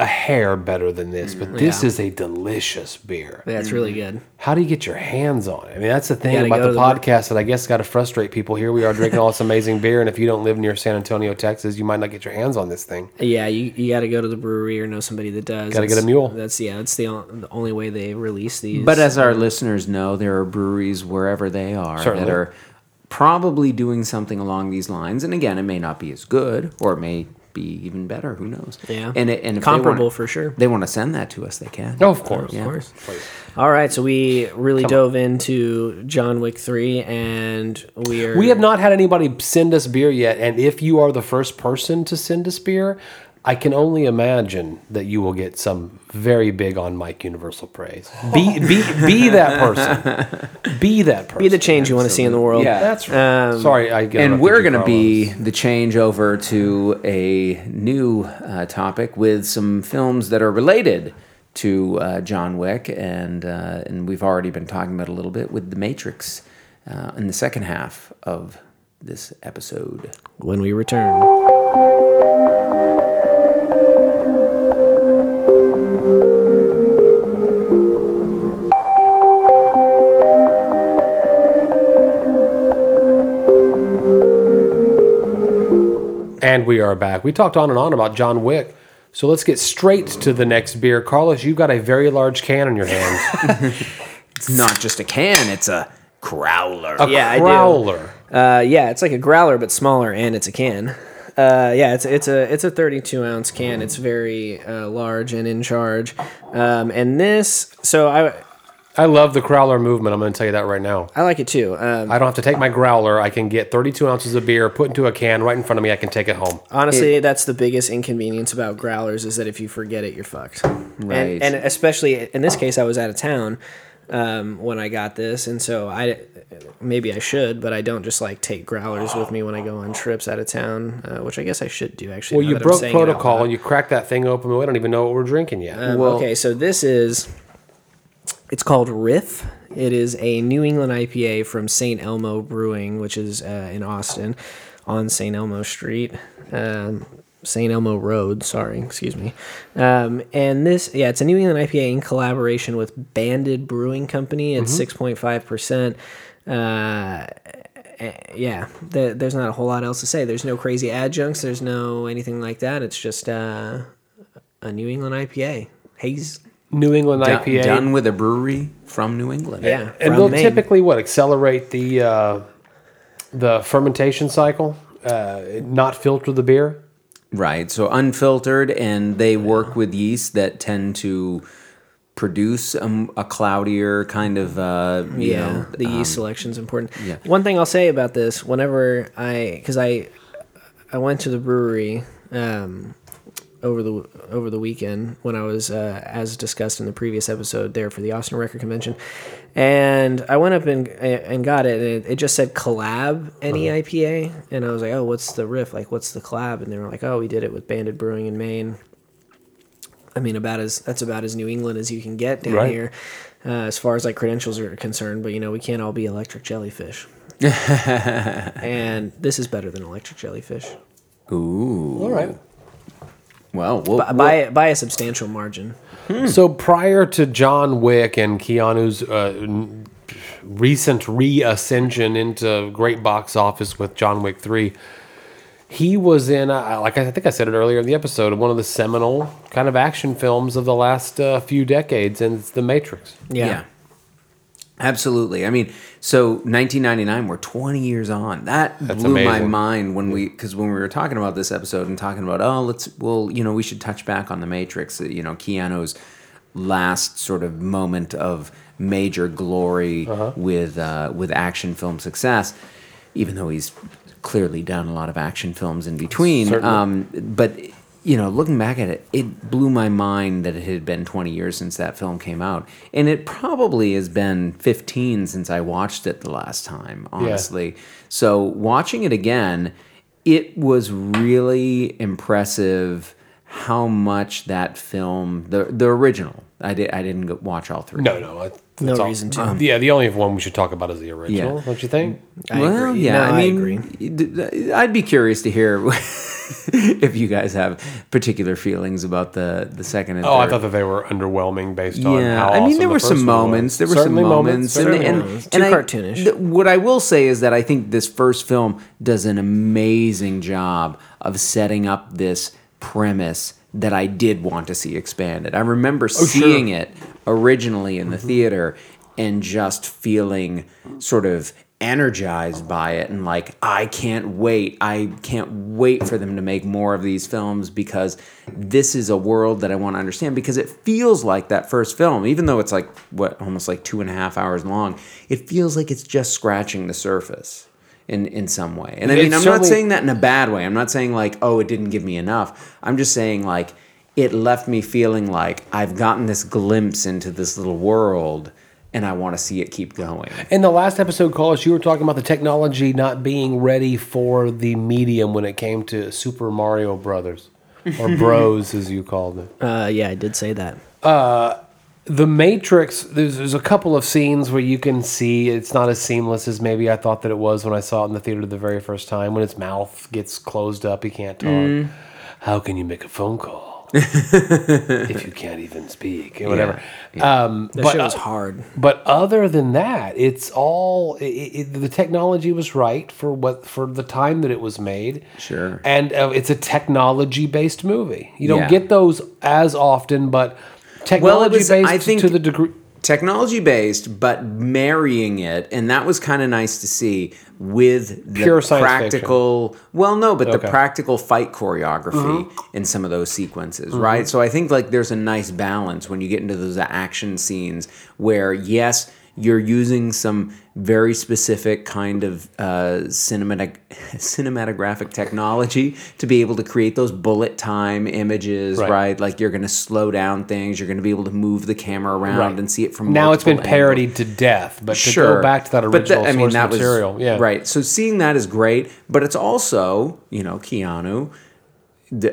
a hair better than this, but mm, this Yeah. is a delicious beer. Yeah, it's really good. How do you get your hands on it? I mean, that's the thing about go the to the- podcast that I guess got to frustrate people. Here we are drinking all this amazing beer, and if you don't live near San Antonio, Texas, you might not get your hands on this thing. Yeah, you, you got to go to the brewery or know somebody that does. Gotta get a mule. That's yeah, that's the, on- the only way they release these. but as our listeners know, there are breweries wherever they are Certainly. that are probably doing something along these lines. And again, it may not be as good, or it may be even better. Who knows? Yeah. and it, and if Comparable they for sure. They want to send that to us, they can. Oh, of course. Yeah. Of course. All right, so we really dove into John Wick 3 and we are We have not had anybody send us beer yet, and if you are the first person to send us beer, I can only imagine that you will get some very big on Mike Universal praise. Be be be that person. (laughs) Be that person. be the change you want to see in the world. Yeah. That's right. Sorry, I interrupted and we're going to be the change over to a new uh, topic with some films that are related to uh, John Wick, and uh, and we've already been talking about a little bit with The Matrix uh, in the second half of this episode. When we return. And we are back. We talked on and on about John Wick. So let's get straight to the next beer. Carlos, you've got a very large can in your hands. (laughs) It's not just a can; it's a growler. A Yeah, I do. growler. Uh, yeah, it's like a growler but smaller, and it's a can. Uh, yeah, it's it's a it's a 32 ounce can. It's very uh, large and in charge. Um, and this, so I I love the growler movement. I'm going to tell you that right now. I like it too. Um, I don't have to take my growler. I can get 32 ounces of beer, put into a can right in front of me. I can take it home. honestly, that's the biggest inconvenience about growlers is that if you forget it, you're fucked. Right. And, and especially in this case, I was out of town um, when I got this, and so I maybe I should, but I don't just like take growlers with me when I go on trips out of town, uh, which I guess I should do actually. Well, you broke saying it out protocol and you cracked that thing open. We don't even know what we're drinking yet. Um, Well- okay, so this is it's called Riff. It is a New England IPA from St. Elmo Brewing, which is uh, in Austin on St. Elmo Street. Um, St. Elmo Road, sorry, excuse me. Um, and this, yeah, it's a New England IPA in collaboration with Banded Brewing Company. It's 6.5%. Uh, yeah, the, there's not a whole lot else to say. There's no crazy adjuncts, there's no anything like that. It's just uh, a New England IPA. Haze New England Done- IPA. done with a brewery from New England. Yeah, and from they'll Maine. typically what accelerate the uh, the fermentation cycle, uh, not filter the beer. Right. So unfiltered, and they work with yeast that tend to produce a, a cloudier kind of. Uh, you yeah, know, the yeast selection is important. yeah. One thing I'll say about this, whenever I, because I, I went to the brewery um, over the over the weekend when I was, uh, as discussed in the previous episode, there for the Austin Record Convention, and I went up and and got it, and it, it just said collab any IPA, and I was like, oh, what's the riff? Like, what's the collab? And they were like, oh, we did it with Banded Brewing in Maine. I mean, about as that's about as New England as you can get down Right. here, uh, as far as like credentials are concerned. But you know, we can't all be electric jellyfish. (laughs) and this is better than electric jellyfish Ooh. All right. Well, we'll, by by, by a substantial margin. So prior to John Wick and Keanu's uh, n- recent reascension into great box office with John Wick Three, he was in, uh, like I think I said it earlier in the episode, one of the seminal kind of action films of the last uh, few decades, and it's The Matrix. Yeah. Absolutely. I mean, so 1999, we're 20 years on. That That's blew my mind when we, because when we were talking about this episode and talking about, oh, let's, well, you know, we should touch back on the Matrix. uh, You know, Keanu's last sort of moment of major glory Uh-huh. with uh, with action film success, even though he's clearly done a lot of action films in between. Um, but you know, looking back at it, it blew my mind that it had been 20 years since that film came out, and it probably has been 15 since I watched it the last time. Honestly, so watching it again, it was really impressive how much that film, the the original, I did I didn't go watch all three. No, no, I- No that's all- reason to. Um, yeah, the only one we should talk about is the original. Yeah. Don't you think? I well, agree. yeah, No, I I mean, agree. I'd be curious to hear (laughs) if you guys have particular feelings about the the second and Oh, I thought that they were underwhelming based on yeah, how I mean, awesome there were first some moments. was. There were Certainly some moments, and, certainly and, moments. Too I- cartoonish. th- what I will say is that I think this first film does an amazing job of setting up this premise that I did want to see expanded. I remember oh, seeing it originally in the mm-hmm. theater and just feeling sort of energized by it and like I can't wait. I can't wait for them to make more of these films because this is a world that I want to understand because it feels like that first film, even though it's like what almost like two and a half hours long, it feels like it's just scratching the surface in in some way. And I mean, It's I'm not saying that in a bad way. I'm not saying like, oh, it didn't give me enough. I'm just saying like it left me feeling like I've gotten this glimpse into this little world and I want to see it keep going. In the last episode, Carlos, you were talking about the technology not being ready for the medium when it came to Super Mario Brothers, or (laughs) Bros, as you called it. Uh, yeah, I did say that. The Matrix, there's, there's a couple of scenes where you can see it's not as seamless as maybe I thought that it was when I saw it in the theater the very first time. When its mouth gets closed up, he can't talk. How can you make a phone call (laughs) if you can't even speak? Or whatever. Um, That but, shit was hard. But other than that, it's all it, it, the technology was right for what for the time that it was made. Sure. and uh, it's a technology based movie. You don't Yeah. get those as often, but technology was- based I think- to the degree. Technology based, but marrying it, and that was kind of nice to see with the Pure practical. Well, no, but the practical fight choreography mm-hmm. in some of those sequences, mm-hmm. right? So I think like there's a nice balance when you get into those action scenes where yes, you're using some very specific kind of uh, cinematic (laughs) cinematographic technology to be able to create those bullet time images, Right. right? Like you're going to slow down things, you're going to be able to move the camera around Right. and see it from Now it's been angles. parodied to death, but to go back to that original But the, original the- source material, yeah, right. So seeing that is great, but it's also you know Keanu,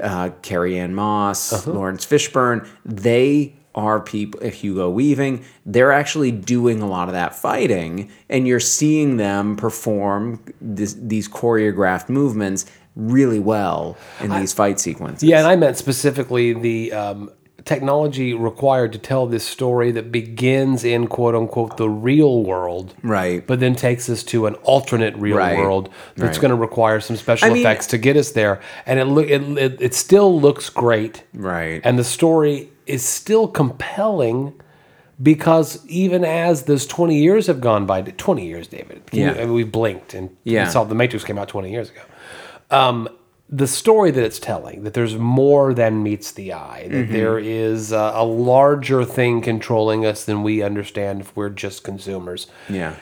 uh, Carrie Ann Moss, Uh-huh. Laurence Fishburne. They are people. Hugo Weaving. They're actually doing a lot of that fighting, and you're seeing them perform this, these choreographed movements really well in these fight sequences. Yeah, and I meant specifically the um, technology required to tell this story that begins in quote unquote the real world, Right. But then takes us to an alternate real Right. world that's Right. going to require some special I mean- effects to get us there, and it, look it, it it still looks great, Right. And the story is still compelling. Because even as those twenty years have gone by, twenty years, David, you- Yeah. I mean, we blinked and Yeah. we saw the Matrix came out twenty years ago um, the story that it's telling that there's more than meets the eye that Mm-hmm. there is a, a larger thing controlling us than we understand if we're just consumers yeah.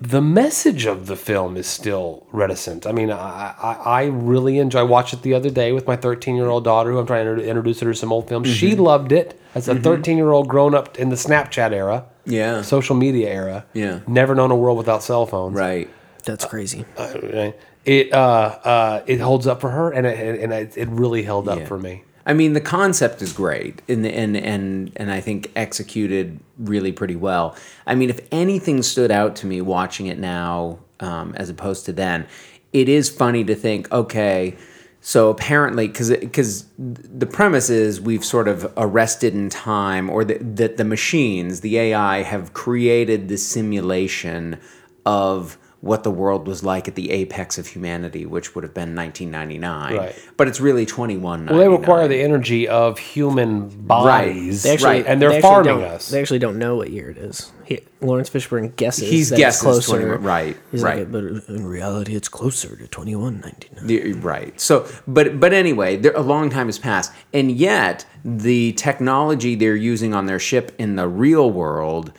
the message of the film is still reticent i mean i, I, I really enjoy i watched it the other day with my 13 year old daughter who i'm trying to introduce her to some old films she Mm-hmm. loved it as a 13 year old grown up in the snapchat era Yeah. social media era Yeah. never known a world without cell phones Right. That's crazy. Right. It uh, uh, it holds up for her, and it, and it, it really held up Yeah. for me. I mean, the concept is great, and and and and I think executed really pretty well. I mean, if anything stood out to me watching it now, um, as opposed to then, it is funny to think, okay, so apparently, because because the premise is we've sort of arrested in time, or that that the machines, the AI, have created the simulation of what the world was like at the apex of humanity, which would have been 1999. Right. But it's really 21. Well, they require the energy of human bodies, They actually, Right, and they're they farming us. They actually don't know what year it is. He, Laurence Fishburne guesses. He's guesses it's closer. 21, right, He's right. like, but in reality, it's closer to 2199. The- Right. So, but but anyway, there, a long time has passed, and yet the technology they're using on their ship in the real world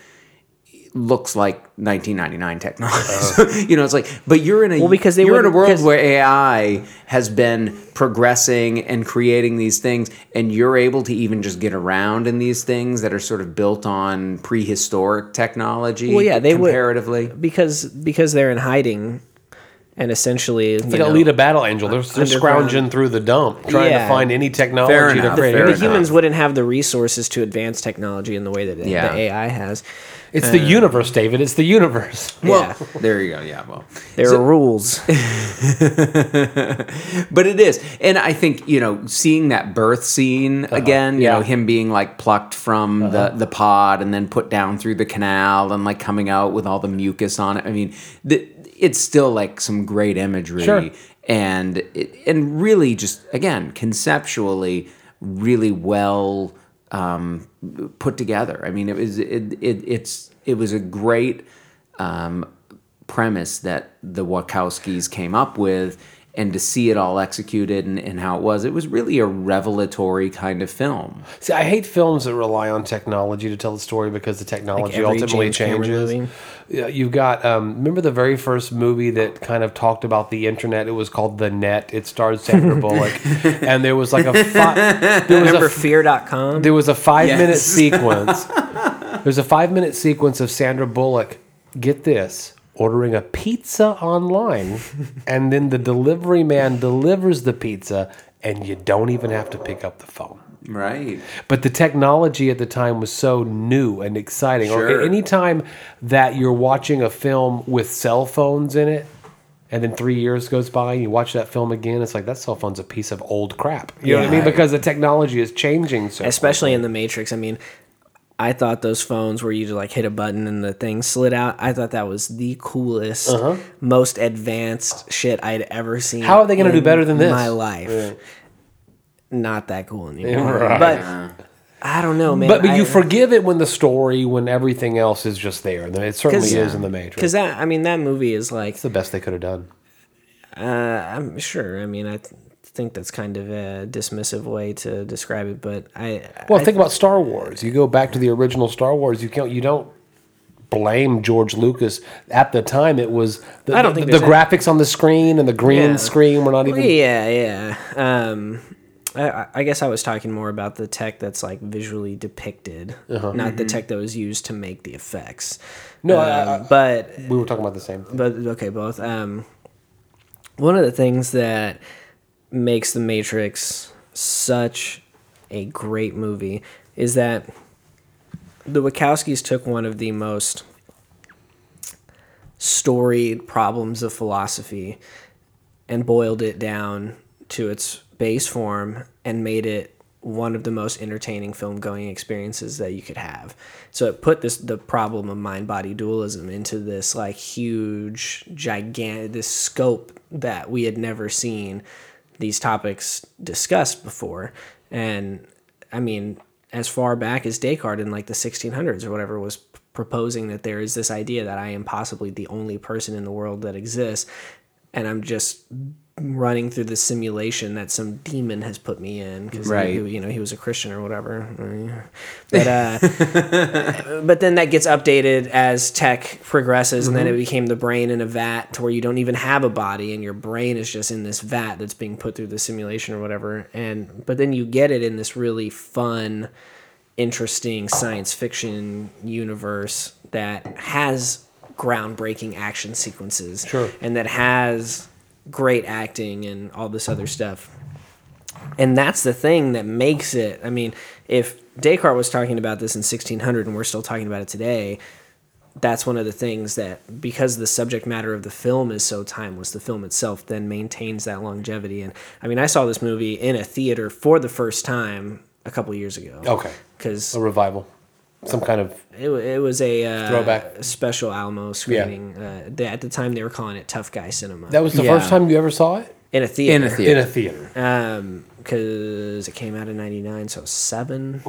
looks like 1999 technology. So, (laughs) you know, it's like, but you're in a Well, because they you're in a world where AI has been progressing and creating these things, and you're able to even just get around in these things that are sort of built on prehistoric technology. Well, yeah, they would- comparatively. Because because they're in hiding, and essentially, It's like Alita Battle Angel. They're, they're scrounging through the dump, trying Yeah. to find any technology Fair to enough, create. fair any- the humans wouldn't have the resources to advance technology in the way that the- Yeah. the AI has. It's the uh, universe, David. It's the universe. (laughs) Well, Yeah. there you go. Yeah, well. There are rules. (laughs) but it is and i think you know seeing that birth scene uh-huh. again you yeah. know him being like plucked from uh-huh. the the pod and then put down through the canal and like coming out with all the mucus on it i mean the, it's still like some great imagery Sure. and it, and really just again conceptually really well um, put together i mean it was it, it it's it was a great um, premise that the Wachowskis came up with and to see it all executed and, and how it was, it was really a revelatory kind of film. See, I hate films that rely on technology to tell the story because the technology every ultimately James changes. Yeah, you've got um, remember the very first movie that kind of talked about the internet. It was called The Net. It starred Sandra (laughs) Bullock, and there was like a fi- there was Remember a fear.com? there was a five minute Yes. sequence. There's a five minute sequence of Sandra Bullock. Get this. Ordering a pizza online, (laughs) and then the delivery man delivers the pizza, and you don't even have to pick up the phone. Right. But the technology at the time was so new and exciting. Sure. Or anytime that you're watching a film with cell phones in it, and then three years goes by and you watch that film again, it's like that cell phone's a piece of old crap. You know what I mean? Because the technology is changing so especially in the Matrix. I mean, I thought those phones where you just like hit a button and the thing slid out. I thought that was the coolest, most advanced shit I'd ever seen. Uh-huh. How are they gonna do better than this? My life, not that cool anymore. (laughs) Right. But I don't know, man. But, but you I- forgive it when the story, when everything else is just there. It certainly is in the Matrix. Because that, I mean, that movie is like, It's the best they could have done. uh, I'm sure. I mean, I think that's kind of a dismissive way to describe it, but I, Well, I think about Star Wars. You go back to the original Star Wars. You can't. You don't blame George Lucas. At the time, it was the, I don't the, think the there's graphics on the screen and the green Yeah. screen were not Well, even. yeah, yeah. Um, I- I, I guess I was talking more about the tech that's like visually depicted, Uh-huh. not the tech that was used to make the effects. No, Um, I- I- but We were talking about the same thing. but okay, both. Um, one of the things that makes The Matrix such a great movie is that the Wachowskis took one of the most storied problems of philosophy and boiled it down to its base form and made it one of the most entertaining film going experiences that you could have. So it put this the problem of mind body dualism into this like huge gigantic this scope that we had never seen these topics discussed before. And I mean, as far back as Descartes in like the 1600s or whatever was proposing that there is this idea that I am possibly the only person in the world that exists and I'm just running through the simulation that some demon has put me in because Right. you know he was a Christian or whatever. But uh, (laughs) but then that gets updated as tech progresses, and then it became the brain in a vat to where you don't even have a body, and your brain is just in this vat that's being put through the simulation or whatever. And but then you get it in this really fun, interesting science fiction universe that has groundbreaking action sequences, Sure. and that has great acting and all this other stuff. And that's the thing that makes it i mean if descartes was talking about this in 1600 and we're still talking about it today that's one of the things that because the subject matter of the film is so timeless the film itself then maintains that longevity. And i mean i saw this movie in a theater for the first time a couple years ago. Okay, because a revival, some kind of it, it was a uh, Throwback. special alamo screening uh, they, at the time they were calling it tough guy cinema that was the Yeah. first time you ever saw it in a theater In a theater. in a theater. um because it came out in 99 so 7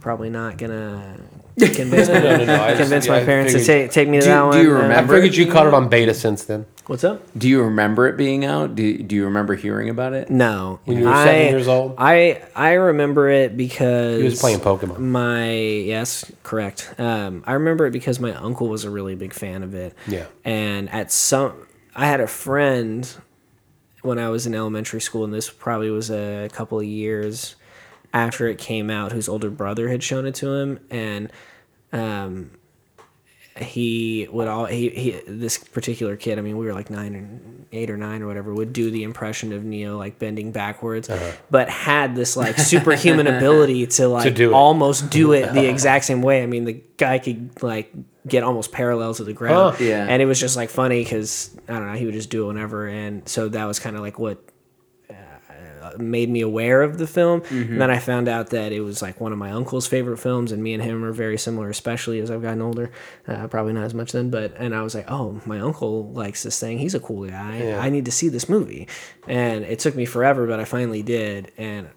probably not gonna convince, (laughs) Uh-huh. No, no, no, I just- (laughs) convince yeah, my I parents to take, take me to Do- that do one you Uh, I remember? figured you caught it on beta since then. what's up Do you remember it being out? Do, do you remember hearing about it? no When you were I, seven years old? i i remember it because He was playing Pokemon. my yes correct um i remember it because my uncle was a really big fan of it Yeah. and at some i had a friend when i was in elementary school and this probably was a couple of years after it came out whose older brother had shown it to him and um he would all he, he this particular kid i mean we were like nine or eight or nine or whatever would do the impression of neo like bending backwards but had this like superhuman (laughs) ability to like do almost do it the exact same way. I mean the guy could like get almost parallel to the ground Huh. Yeah. and it was just like funny because i don't know he would just do it whenever and so that was kind of like what uh, made me aware of the film. And then I found out that it was like one of my uncle's favorite films, and me and him are very similar, especially as I've gotten older. Uh, probably not as much then, but and I was like, oh, my uncle likes this thing. He's a cool guy. Yeah. I need to see this movie. And it took me forever, but I finally did. And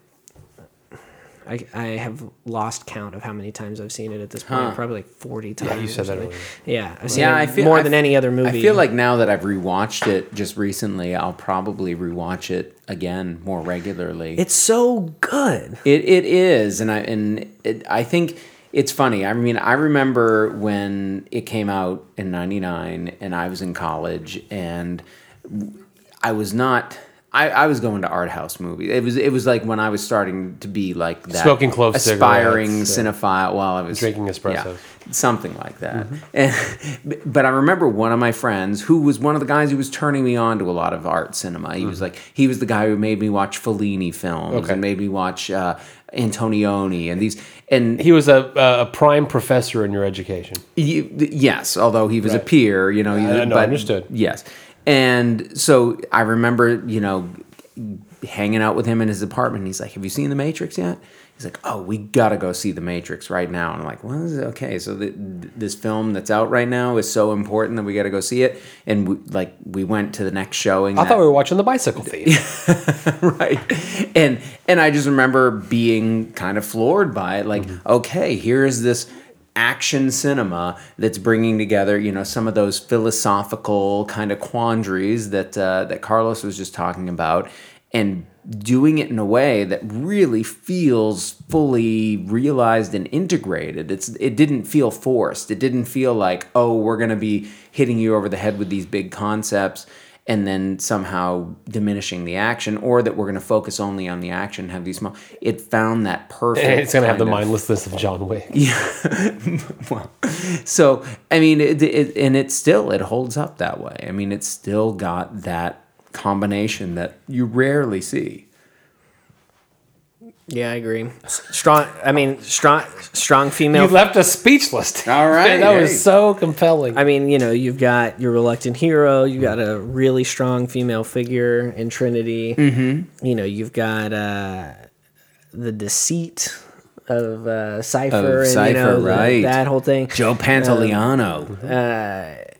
I, I have lost count of how many times I've seen it at this point. Probably like forty times. Yeah, you or said that something. earlier. Yeah, I've seen Yeah, it I feel more I than any other movie. I feel like now that I've rewatched it just recently, I'll probably rewatch it again more regularly. it's so good. It it is, and I and it, I think it's funny. I mean, I remember when it came out in '99, and I was in college, and I was not. I, I was going to art house movies. It was it was like when I was starting to be like that Smoking clove aspiring cinephile while I was Drinking espressos. yeah, something like that. (laughs) And, but I remember one of my friends who was one of the guys who was turning me on to a lot of art cinema. He was like he was the guy who made me watch Fellini films Okay. and made me watch uh, Antonioni and these and He was a, a prime professor in your education. you, yes, although he was a peer, you know. He, I know, understood. Yes, and so I remember, you know, hanging out with him in his apartment. He's like, "Have you seen The Matrix yet?" He's like, "Oh, we gotta go see The Matrix right now." And I'm like, "Well, it okay?" So the, this film that's out right now is so important that we gotta go see it. And we, like, we went to the next showing. I that- thought we were watching the bicycle thief. (laughs) right and and i just remember being kind of floored by it like mm-hmm. okay here's this action cinema that's bringing together you know some of those philosophical kind of quandaries that uh, that carlos was just talking about and doing it in a way that really feels fully realized and integrated. It's it didn't feel forced. It didn't feel like oh we're going to be hitting you over the head with these big concepts and then somehow diminishing the action, or that we're going to focus only on the action, have these small. It found that (laughs) perfect. It's going to have the of- mindlessness of John Wick. (laughs) (laughs) well, so I mean, it, it, and it still it holds up that way. I mean, it's still got that combination that you rarely see. Yeah, I agree. Strong. I mean, strong. Strong female. You left us speechless. All right, that hey. was so compelling. I mean, you know, you've got your reluctant hero. You got a really strong female figure in Trinity. Mm-hmm. You know, you've got uh, the deceit of uh, Cypher Of and you Cypher, know the- that whole thing. Joe Pantoliano. uh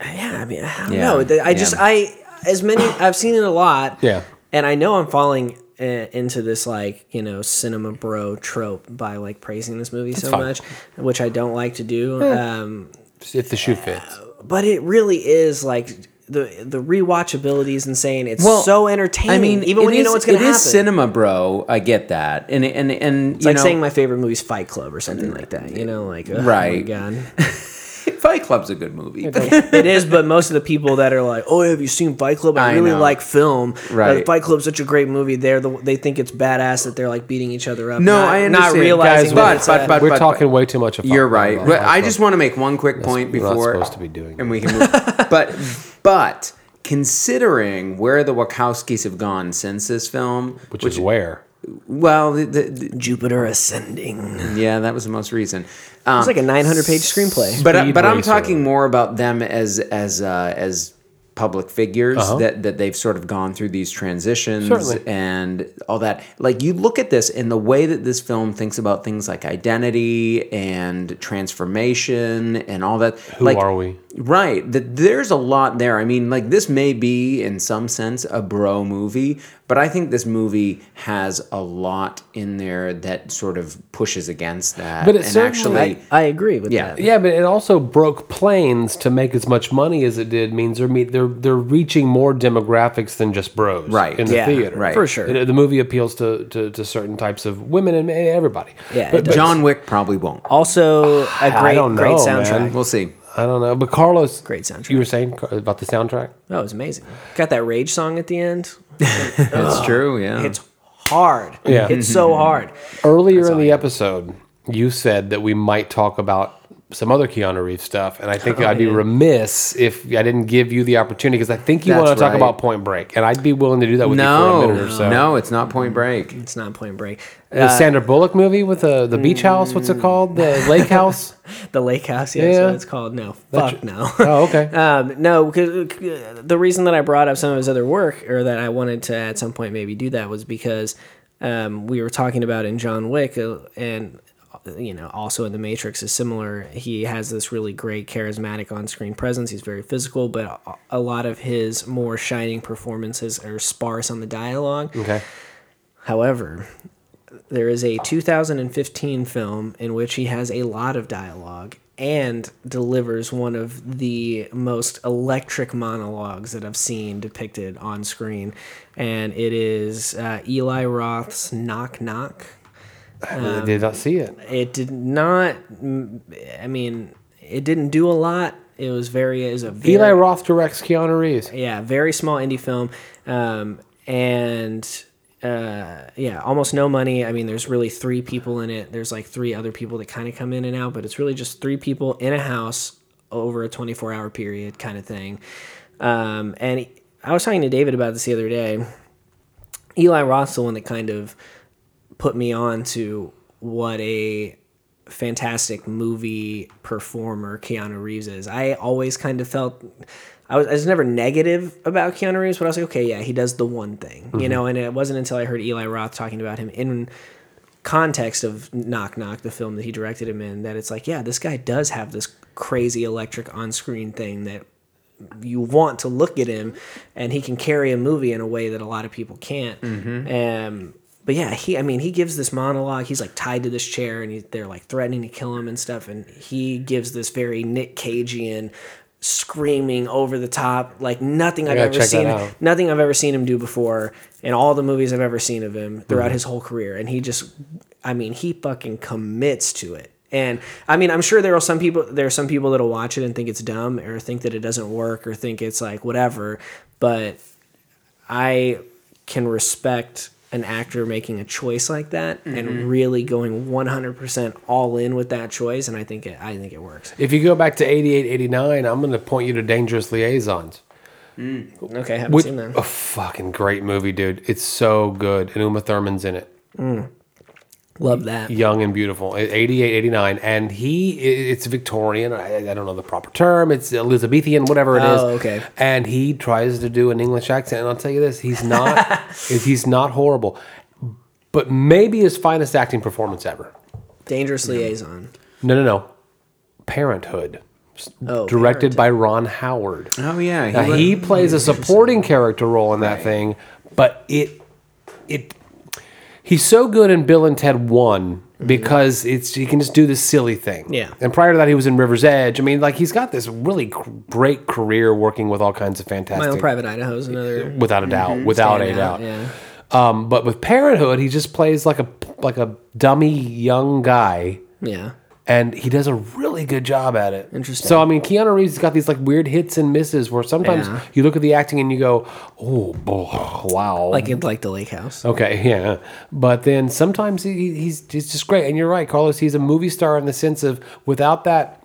Yeah, I mean, I don't Yeah, know. I just yeah. I as many I've seen it a lot. Yeah. and I know I'm falling into this like you know cinema bro trope by like praising this movie so fine. much, which I don't like to do. Um, if the shoe fits. but it really is like the the rewatchability is insane. It's Well, so entertaining. I mean, even when you know what's going to It happen. is cinema, bro. I get that, and and and it's like know, saying my favorite movie is Fight Club or something like that. You know, like oh Right. god, (laughs) Fight Club's a good movie. (laughs) it is. But most of the people that are like, "Oh, have you seen Fight Club? I, I really know. like film. Right. Uh, Fight Club's such a great movie. They're the, they think it's badass that they're like beating each other up. No, not, I not realizing Guys, but- it's but- a- but- We're talking way too much. Of You're right. Club. But Fight I just want to make one quick point before we're not supposed to be doing and we can move. (laughs) but but considering where the Wachowskis have gone since this film, which, is where. Well, the, the, the- Jupiter Ascending. yeah, that was the most recent. Um, It's like a 900 page screenplay. but uh, but I'm talking more about them as as uh, as public figures Uh-huh. that that they've sort of gone through these transitions Certainly. and all that. Like you look at this and the way that this film thinks about things like identity and transformation and all that. Who like, are we? Right. That there's a lot there. I mean, like this may be in some sense a bro movie, but I think this movie has a lot in there that sort of pushes against that. But it and actually I agree with Yeah. that. Yeah, but it also broke planes to make as much money as it did. Means they're meet- they're they're reaching more demographics than just bros, Right. In the Yeah, theater, right. for sure. It- uh, the movie appeals to, to, to certain types of women and everybody. Yeah, but, it does. John Wick probably won't. Also, a (sighs) great, don't great soundtrack. man. We'll see. I don't know. But Carlos, Great soundtrack. You were saying about the soundtrack. Oh, it was amazing. Got that rage song at the end. (laughs) That's true. Yeah. It's hard. Yeah. It's so mm-hmm. hard. Earlier in the episode, you said that we might talk about some other Keanu Reeves stuff, and I think I'd be yeah. remiss if I didn't give you the opportunity because I think you That's want to talk right. about Point Break, and I'd be willing to do that with you for a minute or so. no, it's not Point Break. It's not Point Break. The Sandra Bullock movie with the the beach house. What's it called? The (laughs) lake house. The Lake House, yeah, that's Yeah. what it's called. No, fuck no. (laughs) Oh, okay. (laughs) Um, no, because the reason that I brought up some of his other work, or that I wanted to at some point maybe do that, was because um, we were talking about in John Wick, uh, and uh, you know, also in The Matrix is similar. He has this really great charismatic on-screen presence. He's very physical, but a- a lot of his more shining performances are sparse on the dialogue. Okay. However, there is a 2015 film in which he has a lot of dialogue and delivers one of the most electric monologues that I've seen depicted on screen. And it is uh, Eli Roth's Knock Knock. I did not see it. It did not, I mean, it didn't do a lot. It was very, was a very, Eli Roth directs Keanu Reeves. yeah, very small indie film, um, and uh, yeah, almost no money. I mean, there's really three people in it. There's like three other people that kind of come in and out, but it's really just three people in a house over a 24 hour period kind of thing. Um, and he- I was talking to David about this the other day. Eli Roth's the one that kind of put me on to what a fantastic movie performer Keanu Reeves is. I always kind of felt I was, I was never negative about Keanu Reeves, but I was like, okay, yeah, he does the one thing, you know. And it wasn't until I heard Eli Roth talking about him in context of Knock Knock, the film that he directed him in, that it's like, yeah, this guy does have this crazy electric on-screen thing that you want to look at him, and he can carry a movie in a way that a lot of people can't. Um, but yeah, he, I mean, he gives this monologue. He's like tied to this chair, and he, they're like threatening to kill him and stuff. And he gives this very Nick Cagean, screaming over the top, like nothing I've ever seen. Nothing I've ever seen him do before in all the movies I've ever seen of him throughout Mm-hmm. his whole career. And he just, I mean, he fucking commits to it. And I mean, I'm sure there are some people. There are some people that'll watch it and think it's dumb, or think that it doesn't work, or think it's like whatever. But I can respect an actor making a choice like that and mm-hmm. really going 100% all in with that choice and I think it I think it works. If you go back to 88, 89, I'm going to point you to Dangerous Liaisons. Mm. Okay, I haven't With, seen that. a fucking great movie, dude. It's so good. And Uma Thurman's in it. Mm. Love that. young and beautiful. 88 89 and he it's victorian. I, I don't know the proper term. It's elizabethan whatever it is. Oh, okay. and he tries to do an english accent. And i'll tell you this he's not (laughs) he's not horrible. But maybe his finest acting performance ever. Dangerous Liaison. no no no. Parenthood. Oh, directed by ron howard. Oh yeah, now, he plays a supporting character role in that thing, but it it he's so good in Bill and Ted One because it's he can just do this silly thing. Yeah. And prior to that, he was in River's Edge. I mean, like he's got this really gr- great career working with all kinds of fantastic. My own Private Idaho is another without a doubt, without a doubt. Yeah. Um, but with Parenthood, he just plays like a like a dummy young guy Yeah. And he does a really good job at it. Interesting. So I mean, Keanu Reeves has got these like weird hits and misses where sometimes Yeah. you look at the acting and you go, "Oh, boy, wow." Like in like the Lake House. okay, (laughs) yeah. But then sometimes he, he's he's just great. And you're right, Carlos. He's a movie star in the sense of without that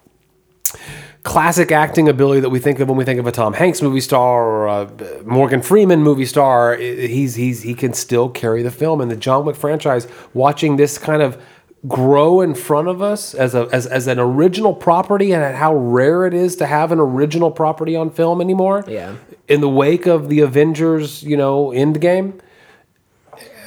classic acting ability that we think of when we think of a Tom Hanks movie star or a uh, Morgan Freeman movie star. He's he's he can still carry the film. And the John Wick franchise, watching this kind of grow in front of us as a as, as an original property and how rare it is to have an original property on film anymore. Yeah. In the wake of the Avengers, you know, Endgame,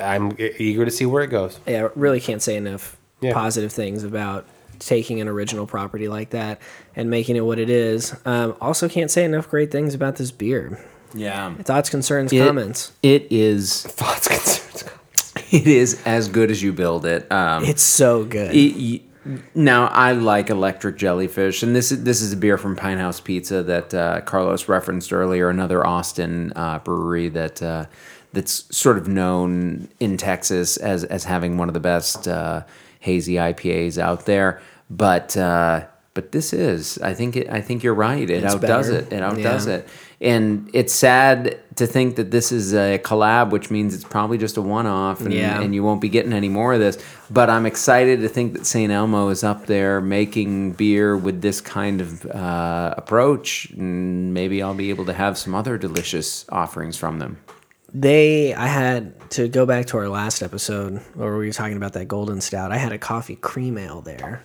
I'm eager to see where it goes. Yeah, really can't say enough Yeah. positive things about taking an original property like that and making it what it is. Um, also, can't say enough great things about this beer. yeah. Thoughts, concerns, It- comments. It is. (laughs) Thoughts, concerns. (laughs) It is as good as you build it. Um, It's so good. it- now I like electric jellyfish, and this is this is a beer from Pinthouse Pizza that uh, Carlos referenced earlier. Another Austin uh, brewery that uh, that's sort of known in Texas as as having one of the best uh, hazy IPAs out there. But uh, but this is, I think it, I think you're right. It It's outdoes better. it. It outdoes Yeah. it. And it's sad to think that this is a collab, which means it's probably just a one-off, and, Yeah. and you won't be getting any more of this. But I'm excited to think that St. Elmo is up there making beer with this kind of uh, approach, and maybe I'll be able to have some other delicious offerings from them. they i had to go back to our last episode where we were talking about that golden stout i had a coffee cream ale there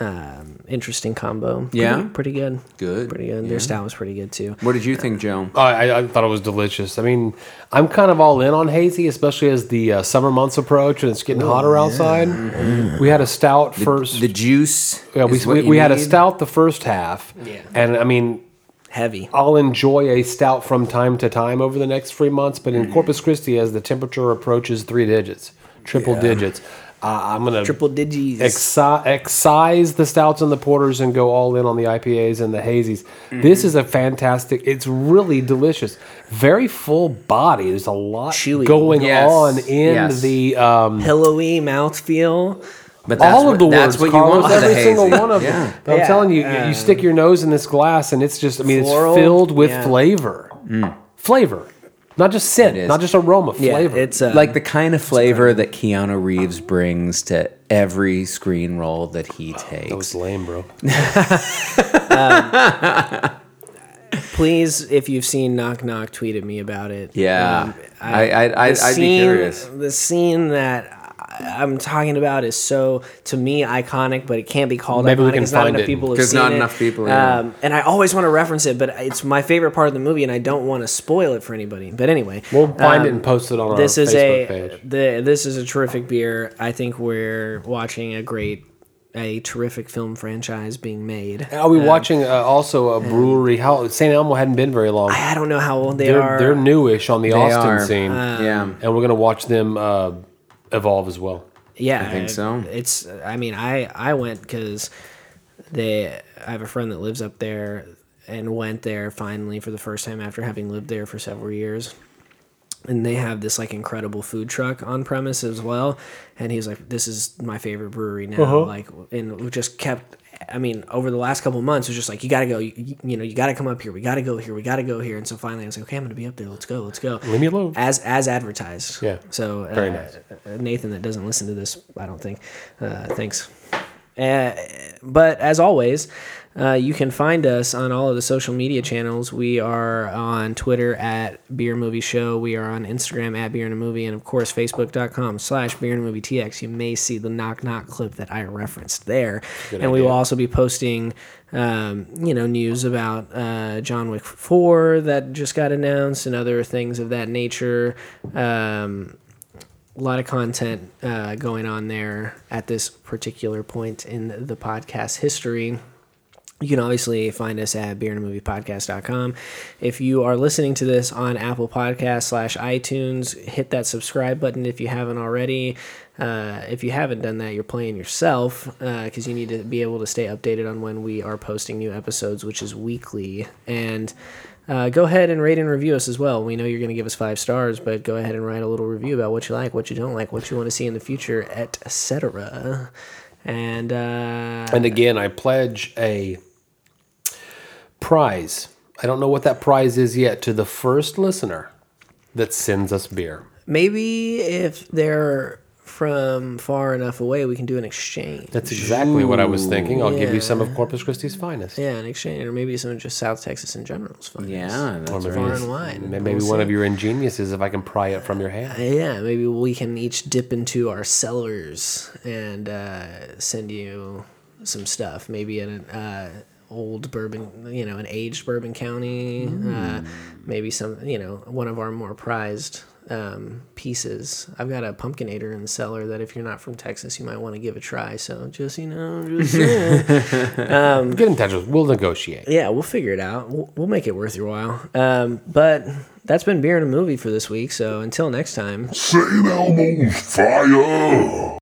um interesting combo Yeah? pretty, pretty good Good, pretty good their stout was pretty good too What did you think, Joe? I, I, I thought it was delicious. I mean, I'm kind of all in on hazy, especially as the uh, summer months approach and it's getting hotter outside. We had a stout first. The juice. yeah, we, is what we, you we had a stout the first half. Yeah. And I mean, heavy I'll enjoy a stout from time to time over the next three months, but in Corpus Christi, as the temperature approaches three digits, triple digits. Uh, I'm gonna Triple digis. exci- excise the stouts and the porters and go all in on the IPAs and the hazies. This is a fantastic. It's really delicious. Very full body. There's a lot Chewy. going Yes. on in Yes. the. Um, Pillowy mouthfeel. But that's all of the that's words, what you want every single one of yeah. them. I'm Yeah, telling you, uh, you stick your nose in this glass, and it's just. I mean, Floral, it's filled with yeah. flavor, flavor, not just scent, is. not just aroma, Yeah, flavor. it's uh, Like the kind of flavor that Keanu Reeves brings to every screen role that he takes. that was lame, bro. (laughs) please, if you've seen Knock Knock, tweet at me about it. Yeah. Um, I- I- the I'd- I'd be curious. The scene that I- I'm talking about is so to me iconic, but it can't be called Maybe iconic we can because not find enough it. people have 'Cause seen not it. enough people, yeah. Um, and I always want to reference it, but it's my favorite part of the movie, and I don't want to spoil it for anybody. But anyway, We'll find um, it and post it on our this is Facebook a page. the this is a terrific beer. I think we're watching a great, a terrific film franchise being made. Are we watching uh, also a brewery? How St. Elmo hadn't been very long. I don't know how old they They're are. they're newish on the They Austin are. scene, yeah. and we're gonna watch them uh, evolve as well. Yeah, I think so. It's. I mean, I I went because they. I have a friend that lives up there, and went there finally for the first time after having lived there for several years. And they have this like incredible food truck on premise as well. And he's like, "This is my favorite brewery now." Uh-huh. Like, and we just kept. I mean, over the last couple of months, it was just like, "You got to go. You, you know, you got to come up here. We got to go here. We got to go here." And so finally, I was like, "Okay, I'm gonna be up there. Let's go. Let's go." Leave me alone. as as advertised. Yeah. So Very uh, nice. uh, Nathan that doesn't listen to this, I don't think. Uh, thanks. Uh, but as always, uh, you can find us on all of the social media channels. We are on Twitter at Beer Movie Show. We are on Instagram at Beer and a Movie, and of course Facebook.com slash Beer and a Movie TX. You may see the knock knock clip that I referenced there, and we will also be posting, um, you know, news about uh, John Wick Four that just got announced and other things of that nature. Um, a lot of content uh, going on there at this particular point in the podcast history. You can obviously find us at beerandmoviepodcast.com. If you are listening to this on Apple Podcasts slash iTunes, hit that subscribe button if you haven't already. Uh, if you haven't done that, you're playing yourself because you need to be able to stay updated on when we are posting new episodes, which is weekly. And uh, go ahead and rate and review us as well. We know you're going to give us five stars, but go ahead and write a little review about what you like, what you don't like, what you want to see in the future, etc. And uh, And again, I pledge a prize. I don't know what that prize is yet to the first listener that sends us beer. maybe if they're from far enough away, we can do an exchange. That's exactly what I was thinking. I'll give you some of Corpus Christi's finest. yeah, an exchange, or maybe some of just South Texas in general is fine. Yeah, that's Or maybe, Far and wide. may- maybe We'll one see. of your ingeniouses if I can pry it from your hand. Yeah, maybe we can each dip into our cellars and uh, send you some stuff. Maybe an uh, old bourbon, you know, an aged bourbon county. Uh, maybe some, you know, one of our more prized um, pieces. I've got a pumpkinator in the cellar that if you're not from Texas, you might want to give a try. So just you know, just saying. Get in touch with. We'll negotiate. yeah, we'll figure it out. We'll, we'll make it worth your while. Um, but that's been beer and a movie for this week. So until next time. St. Elmo's fire!